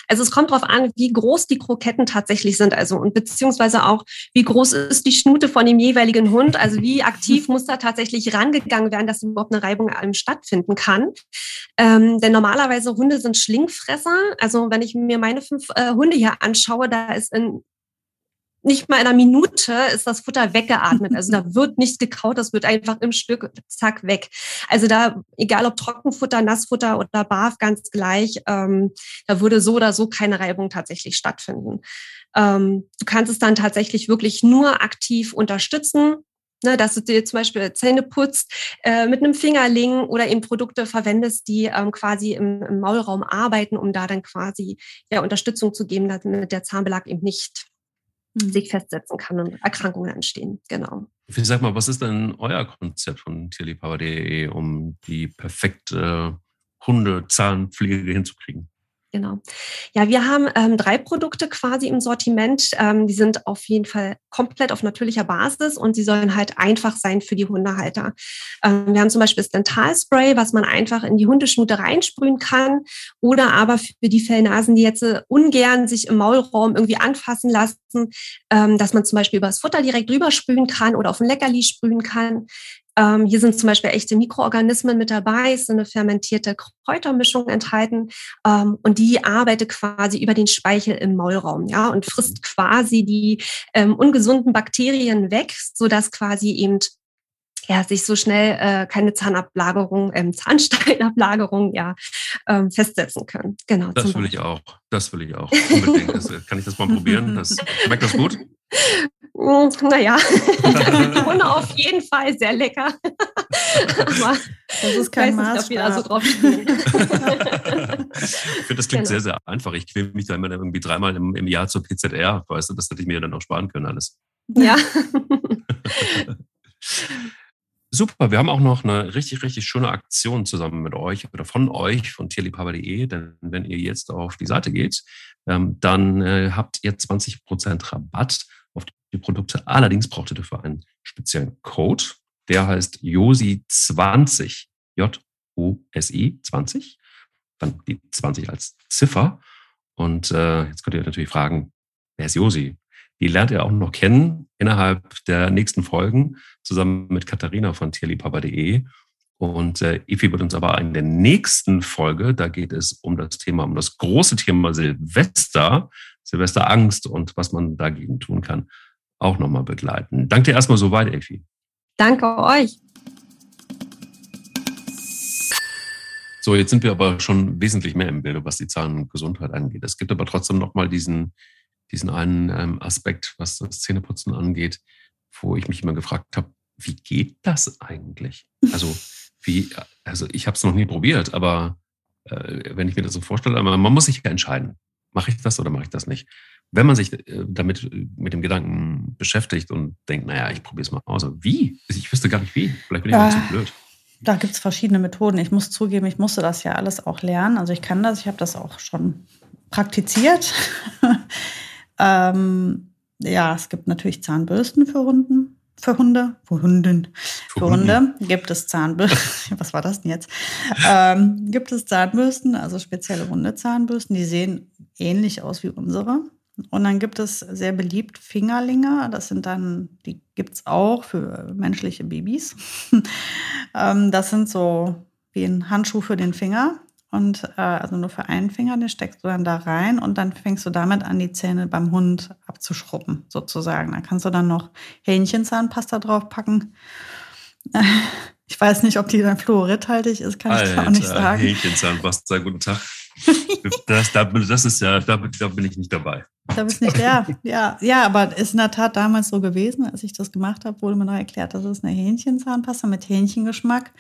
Also es kommt darauf an, wie groß die Kroketten tatsächlich sind, also und beziehungsweise auch, wie groß ist die Schnute von dem jeweiligen Hund, also wie aktiv muss da tatsächlich rangegangen werden, dass überhaupt eine Reibung allem stattfinden kann. Ähm, denn normalerweise Hunde sind Schlingfresser. Also wenn ich mir meine fünf äh, Hunde hier anschaue, da ist in nicht mal in einer Minute ist das Futter weggeatmet. Also da wird nichts gekaut, das wird einfach im Stück, zack, weg. Also da, egal ob Trockenfutter, Nassfutter oder Barf, ganz gleich, ähm, da würde so oder so keine Reibung tatsächlich stattfinden. Ähm, du kannst es dann tatsächlich wirklich nur aktiv unterstützen. Ne, dass du dir zum Beispiel Zähne putzt äh, mit einem Fingerling oder eben Produkte verwendest, die ähm, quasi im, im Maulraum arbeiten, um da dann quasi ja, Unterstützung zu geben, damit der Zahnbelag eben nicht sich festsetzen kann und Erkrankungen entstehen. Genau. Sag mal, was ist denn euer Konzept von tierliebhaber.de, um die perfekte Hundezahnpflege hinzukriegen? Genau. Ja, wir haben ähm, drei Produkte quasi im Sortiment. Ähm, die sind auf jeden Fall komplett auf natürlicher Basis und sie sollen halt einfach sein für die Hundehalter. Ähm, wir haben zum Beispiel das Dentalspray, was man einfach in die Hundeschnute reinsprühen kann oder aber für die Fellnasen, die jetzt äh, ungern sich im Maulraum irgendwie anfassen lassen, ähm, dass man zum Beispiel über das Futter direkt drüber sprühen kann oder auf ein Leckerli sprühen kann. Ähm, hier sind zum Beispiel echte Mikroorganismen mit dabei, es ist eine fermentierte Kräutermischung enthalten ähm, und die arbeitet quasi über den Speichel im Maulraum, ja, und frisst quasi die ähm, ungesunden Bakterien weg, sodass quasi eben ja, sich so schnell äh, keine Zahnablagerung, ähm, Zahnsteinablagerung ja ähm, festsetzen können. Genau. Das will ich auch. Das will ich auch. Unbedingt. Das, kann ich das mal probieren? Das, schmeckt das gut? Hm, naja, die Hunde auf jeden Fall sehr lecker. Aber das ist kein Maß. Nicht, so drauf ich finde, das klingt genau. sehr, sehr einfach. Ich quäle mich da immer irgendwie dreimal im, im Jahr zur PZR, weißt du, das hätte ich mir dann auch sparen können alles. Ja. Super, wir haben auch noch eine richtig, richtig schöne Aktion zusammen mit euch oder von euch, von tierliebhaber.de. Denn wenn ihr jetzt auf die Seite geht, ähm, dann äh, habt ihr 20% Rabatt die Produkte. Allerdings braucht ihr dafür einen speziellen Code. Der heißt JOSI20. J-O-S-I 20. Dann die 20 als Ziffer. Und äh, jetzt könnt ihr natürlich fragen, wer ist Josi? Die lernt ihr auch noch kennen innerhalb der nächsten Folgen zusammen mit Katharina von tierliebhaber.de. Und äh, Efi wird uns aber in der nächsten Folge, da geht es um das Thema, um das große Thema Silvester, Silvesterangst und was man dagegen tun kann, auch nochmal begleiten. Danke dir erstmal soweit, Efi. Danke euch. So, jetzt sind wir aber schon wesentlich mehr im Bilde, was die Zahngesundheit angeht. Es gibt aber trotzdem nochmal diesen diesen einen ähm, Aspekt, was das Zähneputzen angeht, wo ich mich immer gefragt habe, wie geht das eigentlich? Also, wie, also ich habe es noch nie probiert, aber äh, wenn ich mir das so vorstelle, man muss sich ja entscheiden, mache ich das oder mache ich das nicht? Wenn man sich äh, damit mit dem Gedanken beschäftigt und denkt, naja, ich probiere es mal aus, wie? Ich wüsste gar nicht wie. Vielleicht bin ich äh, zu blöd. Da gibt es verschiedene Methoden. Ich muss zugeben, ich musste das ja alles auch lernen. Also ich kann das, ich habe das auch schon praktiziert. Ähm, ja, es gibt natürlich Zahnbürsten für Hunden, für Hunde, für Hunden, für, für Hunde gibt es Zahnbürsten. Was war das denn jetzt? Ähm, gibt es Zahnbürsten, also spezielle Hundezahnbürsten, die sehen ähnlich aus wie unsere. Und dann gibt es sehr beliebt Fingerlinge. Das sind dann, die gibt es auch für menschliche Babys. ähm, das sind so wie ein Handschuh für den Finger. Und äh, also nur für einen Finger, den steckst du dann da rein und dann fängst du damit an, die Zähne beim Hund abzuschrubben, sozusagen. Da kannst du dann noch Hähnchenzahnpasta draufpacken. Ich weiß nicht, ob die dann fluoridhaltig ist, kann Alter, ich auch nicht sagen. Hähnchenzahnpasta, guten Tag. Das, das ist ja, da, da bin ich nicht dabei. Da bist nicht der. Ja, ja, aber ist in der Tat damals so gewesen, als ich das gemacht habe, wurde mir noch erklärt, das ist eine Hähnchenzahnpasta mit Hähnchengeschmack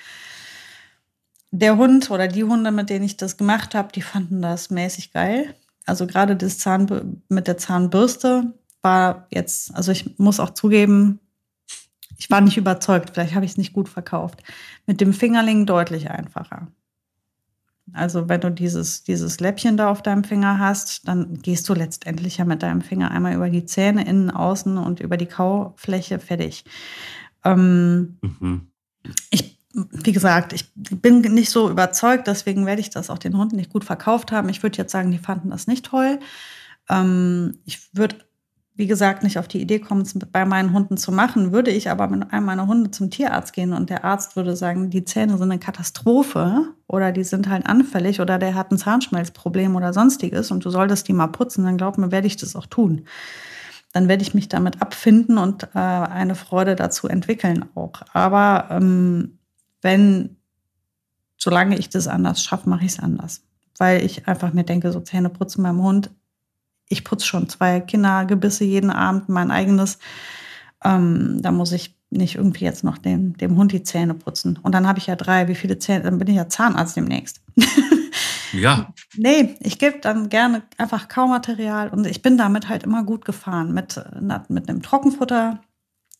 der Hund oder die Hunde, mit denen ich das gemacht habe, die fanden das mäßig geil. Also gerade das Zahn mit der Zahnbürste war jetzt, also ich muss auch zugeben, ich war nicht überzeugt. Vielleicht habe ich es nicht gut verkauft. Mit dem Fingerling deutlich einfacher. Also wenn du dieses, dieses Läppchen da auf deinem Finger hast, dann gehst du letztendlich ja mit deinem Finger einmal über die Zähne, innen, außen und über die Kaufläche fertig. Ähm, mhm. Ich, wie gesagt, ich bin nicht so überzeugt, deswegen werde ich das auch den Hunden nicht gut verkauft haben. Ich würde jetzt sagen, die fanden das nicht toll. Ähm, ich würde wie gesagt, nicht auf die Idee kommen, es bei meinen Hunden zu machen. Würde ich aber mit einem meiner Hunde zum Tierarzt gehen und der Arzt würde sagen, die Zähne sind eine Katastrophe oder die sind halt anfällig oder der hat ein Zahnschmelzproblem oder sonstiges und du solltest die mal putzen, dann glaub mir, werde ich das auch tun. Dann werde ich mich damit abfinden und äh, eine Freude dazu entwickeln auch. Aber ähm, wenn, solange ich das anders schaffe, mache ich es anders. Weil ich einfach mir denke, so Zähne putzen beim Hund ich putze schon zwei Kindergebisse jeden Abend, mein eigenes. Ähm, da muss ich nicht irgendwie jetzt noch dem, dem Hund die Zähne putzen. Und dann habe ich ja drei. Wie viele Zähne? Dann bin ich ja Zahnarzt demnächst. ja. Nee, ich gebe dann gerne einfach Kaumaterial und ich bin damit halt immer gut gefahren. Mit, mit einem Trockenfutter.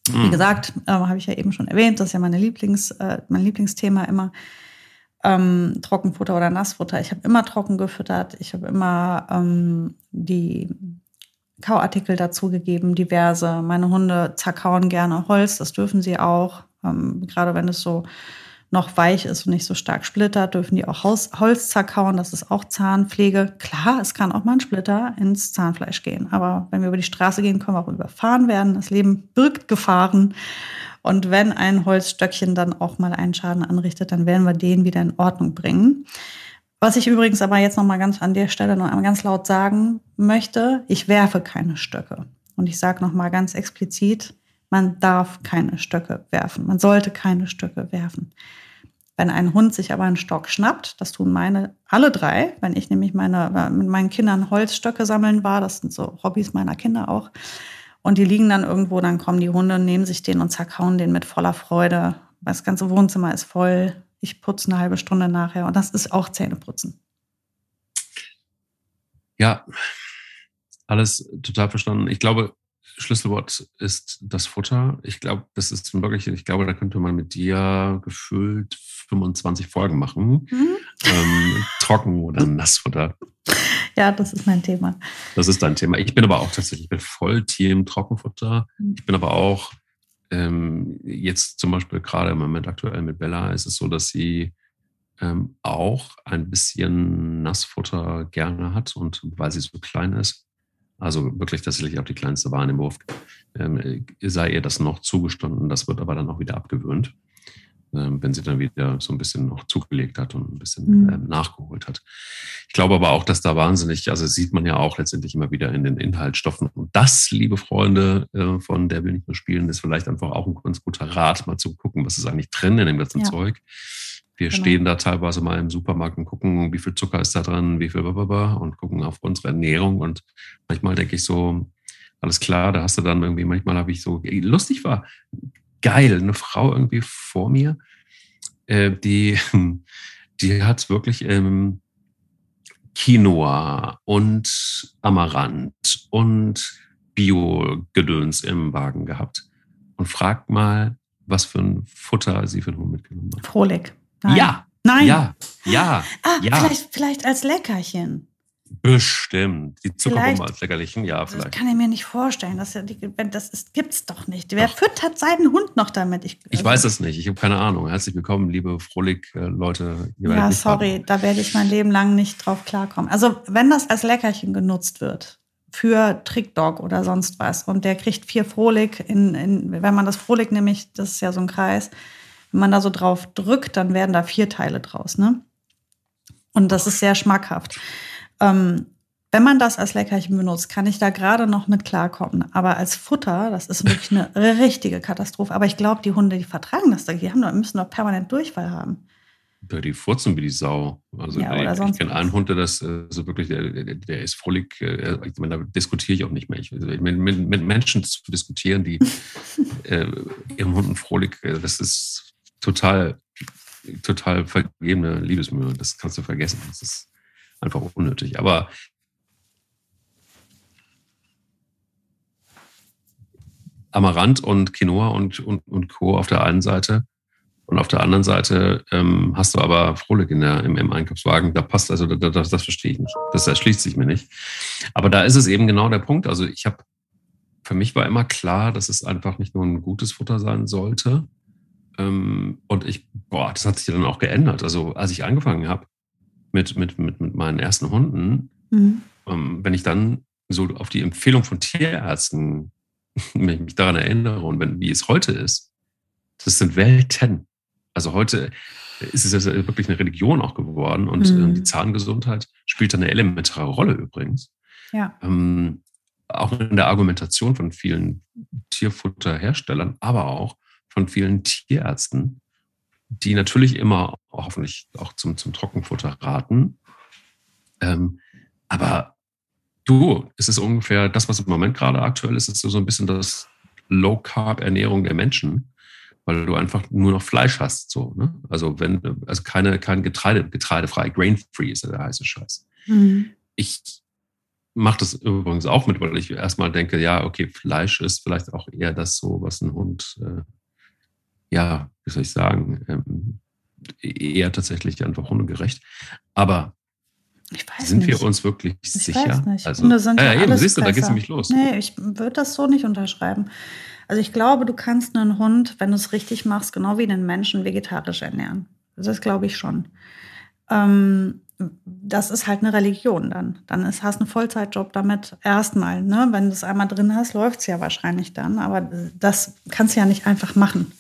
Mhm. Wie gesagt, äh, habe ich ja eben schon erwähnt, das ist ja meine Lieblings, äh, mein Lieblingsthema immer ähm, Trockenfutter oder Nassfutter. Ich habe immer trocken gefüttert. Ich habe immer ähm, die Kauartikel dazugegeben, diverse. Meine Hunde zerkauen gerne Holz, das dürfen sie auch. Ähm, gerade wenn es so noch weich ist und nicht so stark splittert, dürfen die auch Holz zerkauen. Das ist auch Zahnpflege. Klar, es kann auch mal ein Splitter ins Zahnfleisch gehen. Aber wenn wir über die Straße gehen, können wir auch überfahren werden. Das Leben birgt Gefahren. Und wenn ein Holzstöckchen dann auch mal einen Schaden anrichtet, dann werden wir den wieder in Ordnung bringen. Was ich übrigens aber jetzt noch mal ganz an der Stelle noch einmal ganz laut sagen möchte, ich werfe keine Stöcke. Und ich sage noch mal ganz explizit, man darf keine Stöcke werfen. Man sollte keine Stöcke werfen. Wenn ein Hund sich aber einen Stock schnappt, das tun meine alle drei, wenn ich nämlich meine, mit meinen Kindern Holzstöcke sammeln war, das sind so Hobbys meiner Kinder auch, und die liegen dann irgendwo, dann kommen die Hunde, nehmen sich den und zerkauen den mit voller Freude. Das ganze Wohnzimmer ist voll. Ich putze eine halbe Stunde nachher und das ist auch Zähneputzen. Ja, alles total verstanden. Ich glaube, Schlüsselwort ist das Futter. Ich glaube, das ist wirklich, ich glaube, da könnte man mit dir gefüllt 25 Folgen machen. Mhm. Ähm, trocken oder Nassfutter. Ja, das ist mein Thema. Das ist dein Thema. Ich bin aber auch tatsächlich, ich bin voll Team Trockenfutter. Mhm. Ich bin aber auch ähm, jetzt zum Beispiel gerade im Moment aktuell mit Bella ist es so, dass sie ähm, auch ein bisschen Nassfutter gerne hat und weil sie so klein ist, also wirklich tatsächlich auch die kleinste Ware im Wurf, ähm, sei ihr das noch zugestanden. Das wird aber dann auch wieder abgewöhnt. Ähm, wenn sie dann wieder so ein bisschen noch zugelegt hat und ein bisschen mhm. ähm, nachgeholt hat. Ich glaube aber auch, dass da wahnsinnig, also sieht man ja auch letztendlich immer wieder in den Inhaltsstoffen. Und das, liebe Freunde äh, von Der will nicht nur spielen, ist vielleicht einfach auch ein ganz guter Rat, mal zu gucken, was ist eigentlich drin in dem ganzen ja. Zeug. Wir genau. stehen da teilweise mal im Supermarkt und gucken, wie viel Zucker ist da dran, wie viel blablabla und gucken auf unsere Ernährung. Und manchmal denke ich so, alles klar, da hast du dann irgendwie, manchmal habe ich so, lustig war, geil, eine Frau irgendwie vor mir, äh, die, die hat wirklich ähm, Quinoa und Amaranth und Bio-Gedöns im Wagen gehabt. Und fragt mal, was für ein Futter sie für einen Hund mitgenommen hat. Frohlich. Nein. Ja. Nein. Ja. Ja. Ah, ja. Vielleicht, vielleicht als Leckerchen. Bestimmt. Die Zuckerbombe als Leckerlichen, ja, vielleicht. Das kann ich mir nicht vorstellen. Das, das gibt es doch nicht. Wer Ach. füttert seinen Hund noch damit? Ich, also ich weiß es nicht. Ich habe keine Ahnung. Herzlich willkommen, liebe Frohlig-Leute. Ja, sorry. Haben. Da werde ich mein Leben lang nicht drauf klarkommen. Also, wenn das als Leckerchen genutzt wird, für Trickdog oder sonst was, und der kriegt vier Frohlig, in, in, wenn man das Frohlig nämlich, das ist ja so ein Kreis, wenn man da so drauf drückt, dann werden da vier Teile draus, ne? Und das ist sehr schmackhaft. Ähm, wenn man das als Leckerchen benutzt, kann ich da gerade noch mit klarkommen. Aber als Futter, das ist wirklich eine richtige Katastrophe. Aber ich glaube, die Hunde, die vertragen das, die haben müssen doch permanent Durchfall haben. Ja, die furzen wie die Sau. Also ja, ich, ich kenne einen Hund, der das also wirklich, der, der, ist fröhlich, äh, ich meine, da diskutiere ich auch nicht mehr. Ich, also mit, mit, Menschen zu diskutieren, die äh, ihren Hunden fröhlich, äh, das ist total, total vergebene Liebesmühe. Das kannst du vergessen. Das ist einfach unnötig. Aber Amaranth und Quinoa und, und, und Co. auf der einen Seite Und auf der anderen Seite ähm, hast du aber Frohlich in der, im, im Einkaufswagen. Da passt also, das, das, das verstehe ich nicht. Das erschließt sich mir nicht. Aber da ist es eben genau der Punkt. Also ich habe, für mich war immer klar, dass es einfach nicht nur ein gutes Futter sein sollte. Ähm, und ich, boah, das hat sich dann auch geändert. Also als ich angefangen habe mit, mit, mit, mit meinen ersten Hunden, mhm. ähm, wenn ich dann so auf die Empfehlung von Tierärzten wenn ich mich daran erinnere und wenn, wie es heute ist, das sind Welten. Also heute ist es wirklich eine Religion auch geworden und mhm. die Zahngesundheit spielt eine elementare Rolle übrigens. Ja. Ähm, auch in der Argumentation von vielen Tierfutterherstellern, aber auch von vielen Tierärzten, die natürlich immer hoffentlich auch zum, zum Trockenfutter raten. Ähm, aber du, es ist ungefähr das, was im Moment gerade aktuell ist, ist so ein bisschen das Low-Carb-Ernährung der Menschen, weil du einfach nur noch Fleisch hast. So, ne? Also wenn, also keine, kein Getreide, getreidefrei, grain-free ist ja der heiße Scheiß. Mhm. Ich mache das übrigens auch mit, weil ich erstmal denke, ja, okay, Fleisch ist vielleicht auch eher das so, was ein Hund, äh, ja, wie soll ich sagen, ähm, eher tatsächlich einfach hundegerecht. Aber sind nicht. wir uns wirklich ich sicher? Also, Hunde sind ja, ja, eben, siehst du, da geht es nämlich los. Nee, ich würde das so nicht unterschreiben. Also ich glaube, du kannst einen Hund, wenn du es richtig machst, genau wie einen Menschen vegetarisch ernähren. Das glaube ich schon. Ähm, das ist halt eine Religion dann. Dann ist, hast du einen Vollzeitjob damit erstmal. Ne? Wenn du es einmal drin hast, läuft es ja wahrscheinlich dann. Aber das kannst du ja nicht einfach machen.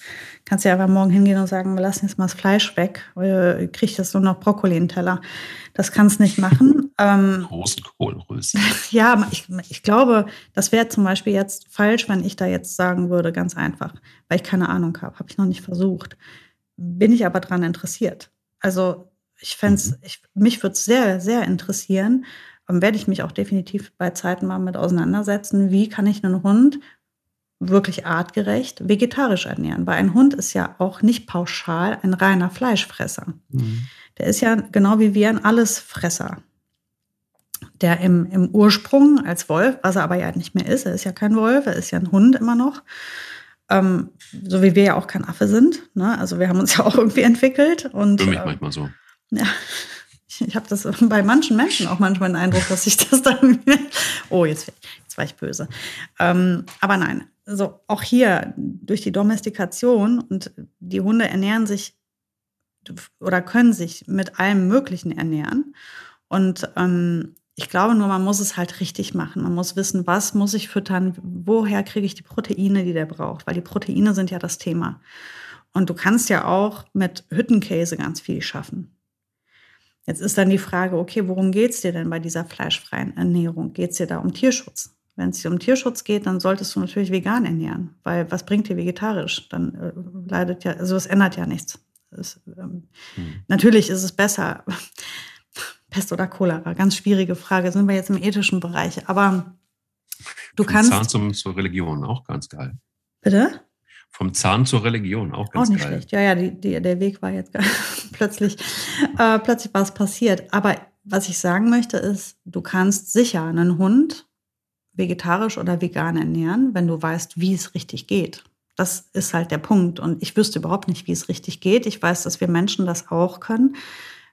Kannst ja einfach morgen hingehen und sagen, wir lassen jetzt mal das Fleisch weg. Äh, krieg jetzt nur noch Brokkoli in den Teller. Das kannst du nicht machen. Ähm, Großen Kohlrösten. Ja, ich, ich glaube, das wäre zum Beispiel jetzt falsch, wenn ich da jetzt sagen würde, ganz einfach, weil ich keine Ahnung habe. Habe ich noch nicht versucht. Bin ich aber daran interessiert. Also ich fände mhm. ich, mich würde es sehr, sehr interessieren, und werde ich mich auch definitiv bei Zeiten mal mit auseinandersetzen, wie kann ich einen Hund wirklich artgerecht vegetarisch ernähren. Weil ein Hund ist ja auch nicht pauschal ein reiner Fleischfresser. Mhm. Der ist ja genau wie wir ein Allesfresser. Der im, im Ursprung als Wolf, was er aber ja nicht mehr ist, er ist ja kein Wolf, er ist ja ein Hund immer noch. Ähm, so wie wir ja auch kein Affe sind. Ne? Also wir haben uns ja auch irgendwie entwickelt. Und, Für mich äh, manchmal so. Ja, ich habe das bei manchen Menschen auch manchmal den Eindruck, dass ich das dann. oh, jetzt, jetzt war ich böse. Ähm, aber nein, so auch hier durch die Domestikation und die Hunde ernähren sich oder können sich mit allem Möglichen ernähren. Und ähm, ich glaube nur, man muss es halt richtig machen. Man muss wissen, was muss ich füttern, woher kriege ich die Proteine, die der braucht, weil die Proteine sind ja das Thema. Und du kannst ja auch mit Hüttenkäse ganz viel schaffen. Jetzt ist dann die Frage, okay, worum geht es dir denn bei dieser fleischfreien Ernährung? Geht es dir da um Tierschutz? Wenn es um Tierschutz geht, dann solltest du natürlich vegan ernähren, weil was bringt dir vegetarisch? Dann äh, leidet ja, also es ändert ja nichts. Es, ähm, hm. Natürlich ist es besser. Pest oder Cholera, ganz schwierige Frage. Sind wir jetzt im ethischen Bereich? Aber du Vom kannst. Zahn zum, zur Religion auch ganz geil. Bitte? Vom Zahn zur Religion auch ganz Auch nicht geil. schlecht. Ja, ja, die, die, der Weg war jetzt plötzlich, äh, plötzlich was passiert. Aber was ich sagen möchte ist, du kannst sicher einen Hund vegetarisch oder vegan ernähren, wenn du weißt, wie es richtig geht. Das ist halt der Punkt. Und ich wüsste überhaupt nicht, wie es richtig geht. Ich weiß, dass wir Menschen das auch können.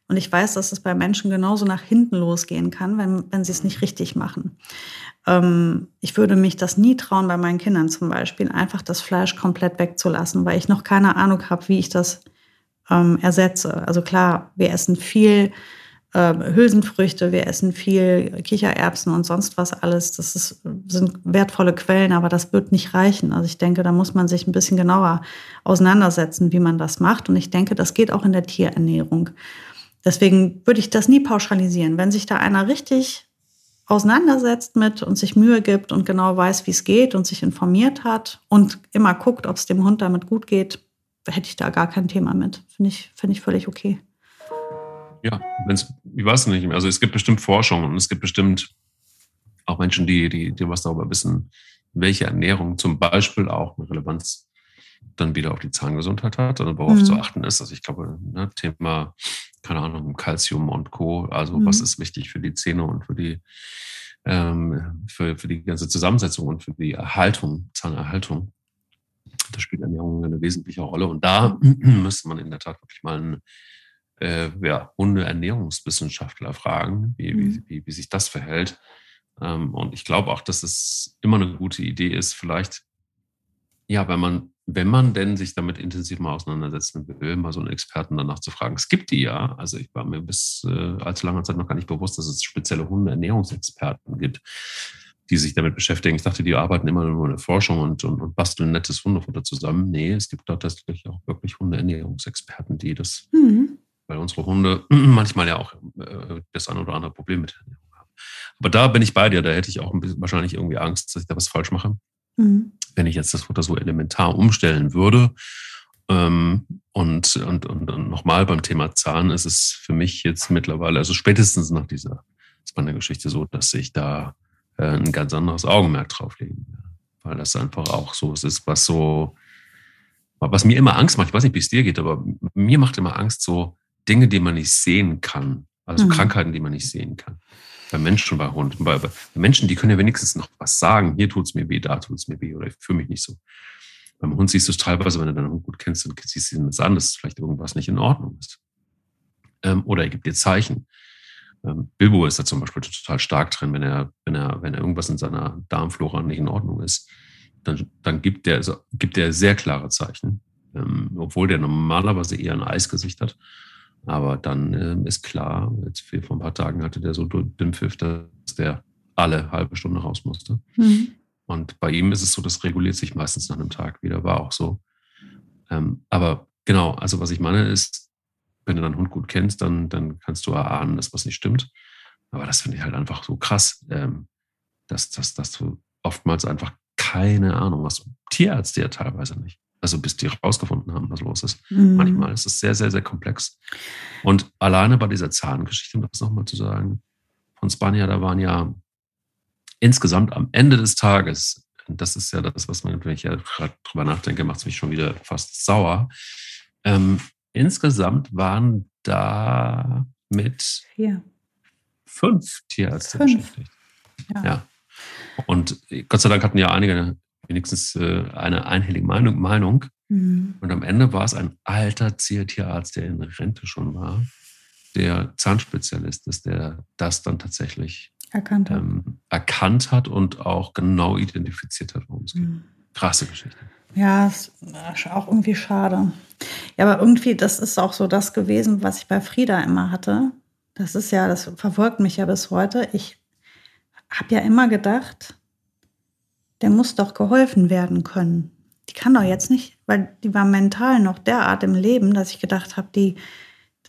Und ich weiß, dass es bei Menschen genauso nach hinten losgehen kann, wenn, wenn sie es nicht richtig machen. Ähm, ich würde mich das nie trauen, bei meinen Kindern zum Beispiel, einfach das Fleisch komplett wegzulassen, weil ich noch keine Ahnung habe, wie ich das ähm, ersetze. Also klar, wir essen viel äh, Hülsenfrüchte, wir essen viel Kichererbsen und sonst was alles. Das ist, sind wertvolle Quellen, aber das wird nicht reichen. Also ich denke, da muss man sich ein bisschen genauer auseinandersetzen, wie man das macht. Und ich denke, das geht auch in der Tierernährung. Deswegen würde ich das nie pauschalisieren. Wenn sich da einer richtig auseinandersetzt mit und sich Mühe gibt und genau weiß, wie es geht und sich informiert hat und immer guckt, ob es dem Hund damit gut geht, hätte ich da gar kein Thema mit. Finde ich, finde ich völlig okay. Ja, wenn's, ich weiß nicht mehr. Also es gibt bestimmt Forschung und es gibt bestimmt auch Menschen, die, die, die was darüber wissen, welche Ernährung zum Beispiel auch eine Relevanz dann wieder auf die Zahngesundheit hat und worauf mhm. zu achten ist. Also ich glaube, ne, Thema keine Ahnung, Calcium und Co. Also mhm. was ist wichtig für die Zähne und für die, ähm, für, für die ganze Zusammensetzung und für die Erhaltung, Zahnerhaltung. Da spielt Ernährung Ernährung eine wesentliche Rolle. Und da müsste man in der Tat wirklich mal einen äh, ja, Hunde-Ernährungswissenschaftler fragen, wie, mhm. wie, wie, wie, sich das verhält. Ähm, und ich glaube auch, dass es immer eine gute Idee ist, vielleicht, ja, wenn man, wenn man denn sich damit intensiv mal auseinandersetzen will, mal so einen Experten danach zu fragen. Es gibt die ja. Also ich war mir bis äh, allzu langer Zeit noch gar nicht bewusst, dass es spezielle Hunde-Ernährungsexperten gibt die sich damit beschäftigen. Ich dachte, die arbeiten immer nur in der Forschung und, und, und basteln nettes Hundefutter zusammen. Nee, es gibt da tatsächlich auch wirklich Hundeernährungsexperten, die das mhm weil unsere Hunde manchmal ja auch äh, das ein oder andere Problem mit Ernährung haben. Aber da bin ich bei dir, da hätte ich auch bisschen, wahrscheinlich irgendwie Angst, dass ich da was falsch mache, mhm. wenn ich jetzt das Futter so elementar umstellen würde. Ähm, und, und, und, und nochmal beim Thema Zahn ist es für mich jetzt mittlerweile, also spätestens nach dieser Spanner-Geschichte so, dass ich da äh, ein ganz anderes Augenmerk drauflegen will. Weil das einfach auch so ist, was so, was mir immer Angst macht, ich weiß nicht, wie es dir geht, aber mir macht immer Angst so, Dinge, die man nicht sehen kann. Also mhm. Krankheiten, die man nicht sehen kann. Bei Menschen, bei Hunden. Bei, bei Menschen, die können ja wenigstens noch was sagen. Hier tut es mir weh, da tut es mir weh oder ich fühle mich nicht so. Beim Hund siehst du es teilweise, wenn du deinen Hund gut kennst, dann siehst du ihm das an, dass vielleicht irgendwas nicht in Ordnung ist. Ähm, oder er gibt dir Zeichen. Ähm, Bilbo ist da zum Beispiel total stark drin, wenn er, wenn er, wenn er irgendwas in seiner Darmflora nicht in Ordnung ist, dann, dann gibt er, also, gibt er sehr klare Zeichen. Ähm, obwohl der normalerweise eher ein Eisgesicht hat. Aber dann ähm, ist klar, jetzt vor ein paar Tagen hatte der so den Pfiff, dass der alle halbe Stunde raus musste. Mhm. Und bei ihm ist es so, das reguliert sich meistens nach einem Tag wieder, war auch so. Ähm, aber genau, also was ich meine ist, wenn du deinen Hund gut kennst, dann, dann kannst du erahnen, dass was nicht stimmt. Aber das finde ich halt einfach so krass, ähm, dass, dass, dass du oftmals einfach keine Ahnung hast. Tierärzte ja teilweise nicht. Also bis die rausgefunden haben, was los ist. Mhm. Manchmal ist es sehr, sehr, sehr komplex. Und alleine bei dieser Zahngeschichte, um das nochmal zu sagen, von Spanier, da waren ja insgesamt am Ende des Tages, das ist ja das, was man, wenn ich ja gerade drüber nachdenke, macht es mich schon wieder fast sauer. Ähm, insgesamt waren da mit Vier. fünf Tierärzte fünf. beschäftigt. Ja. ja. Und Gott sei Dank hatten ja einige wenigstens äh, eine einhellige Meinung. Meinung. Mhm. Und am Ende war es ein alter Tierarzt, der in Rente schon war, der Zahnspezialist ist, der das dann tatsächlich erkannt hat, ähm, erkannt hat und auch genau identifiziert hat, worum es geht. Mhm. Krasse Geschichte. Ja, ist auch irgendwie schade. Ja, aber irgendwie, das ist auch so das gewesen, was ich bei Frieda immer hatte. Das ist ja, das verfolgt mich ja bis heute. Ich habe ja immer gedacht, der muss doch geholfen werden können. Die kann doch jetzt nicht, weil die war mental noch derart im Leben, dass ich gedacht habe, die,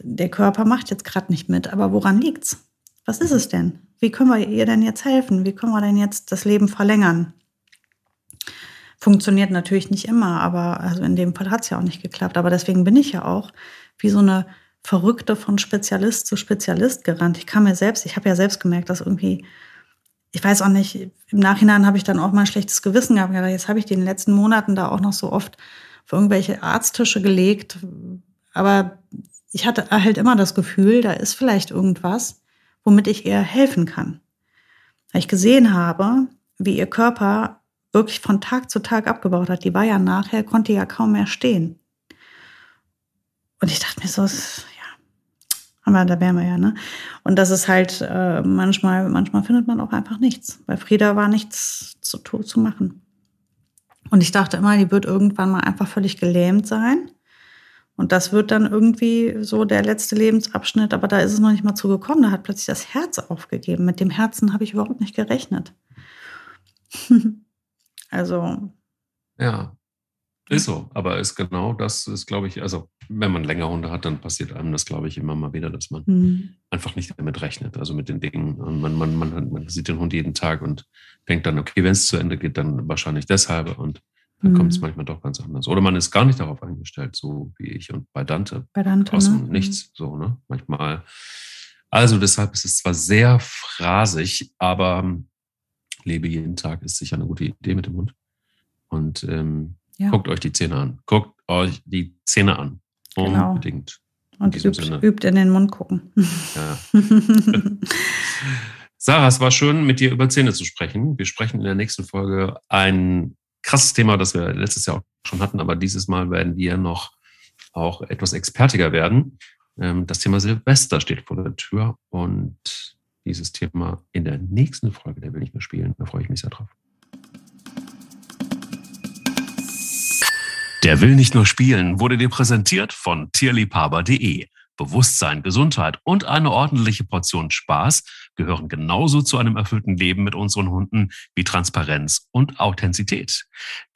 der Körper macht jetzt gerade nicht mit. Aber woran liegt's? Was ist es denn? Wie können wir ihr denn jetzt helfen? Wie können wir denn jetzt das Leben verlängern? Funktioniert natürlich nicht immer, aber also in dem Fall hat es ja auch nicht geklappt. Aber deswegen bin ich ja auch wie so eine Verrückte von Spezialist zu Spezialist gerannt. Ich kam mir selbst, ich habe ja selbst gemerkt, dass irgendwie ich weiß auch nicht, im Nachhinein habe ich dann auch mal ein schlechtes Gewissen gehabt. Jetzt habe ich die in den letzten Monaten da auch noch so oft für irgendwelche Arzttische gelegt. Aber ich hatte halt immer das Gefühl, da ist vielleicht irgendwas, womit ich ihr helfen kann. Weil ich gesehen habe, wie ihr Körper wirklich von Tag zu Tag abgebaut hat. Die war ja nachher, konnte ja kaum mehr stehen. Und ich dachte mir so, aber da wären wir ja, ne? Und das ist halt äh, manchmal, manchmal findet man auch einfach nichts. Bei Frieda war nichts zu, zu machen. Und ich dachte immer, die wird irgendwann mal einfach völlig gelähmt sein. Und das wird dann irgendwie so der letzte Lebensabschnitt, aber da ist es noch nicht mal zugekommen. Da hat plötzlich das Herz aufgegeben. Mit dem Herzen habe ich überhaupt nicht gerechnet. also. Ja, ist so, aber ist genau das ist, glaube ich, also wenn man länger Hunde hat, dann passiert einem das, glaube ich, immer mal wieder, dass man mhm. einfach nicht damit rechnet, also mit den Dingen. Und man, man, man, man sieht den Hund jeden Tag und denkt dann, okay, wenn es zu Ende geht, dann wahrscheinlich deshalb und dann mhm. kommt es manchmal doch ganz anders. Oder man ist gar nicht darauf eingestellt, so wie ich und bei Dante. Bei Dante. Aus ne? nichts, so, ne? Manchmal. Also deshalb ist es zwar sehr phrasig, aber lebe jeden Tag ist sicher eine gute Idee mit dem Hund. Und ähm, ja. Guckt euch die Zähne an. Guckt euch die Zähne an. Genau. Unbedingt. Genau. Und übt, übt, in den Mund gucken. Ja. Sarah, es war schön, mit dir über Zähne zu sprechen. Wir sprechen in der nächsten Folge ein krasses Thema, das wir letztes Jahr auch schon hatten, aber dieses Mal werden wir noch auch etwas expertiger werden. Ähm, das Thema Silvester steht vor der Tür und dieses Thema in der nächsten Folge, der will ich mehr spielen. Da freue ich mich sehr drauf. Der will nicht nur spielen, wurde dir präsentiert von tierliebhaber.de. Bewusstsein, Gesundheit und eine ordentliche Portion Spaß gehören genauso zu einem erfüllten Leben mit unseren Hunden wie Transparenz und Authentizität.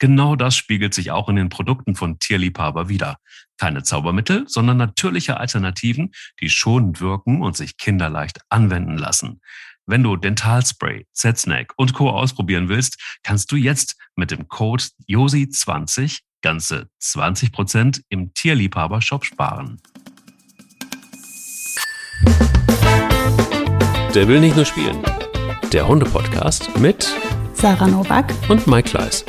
Genau das spiegelt sich auch in den Produkten von Tierliebhaber wieder. Keine Zaubermittel, sondern natürliche Alternativen, die schonend wirken und sich kinderleicht anwenden lassen. Wenn du Dentalspray, Z-Snack und Co. ausprobieren willst, kannst du jetzt mit dem Code JOSI20 ganze 20% im Tierliebhaber-Shop sparen. Der will nicht nur spielen. Der Hunde-Podcast mit Sarah Novak und Mike Kleiss.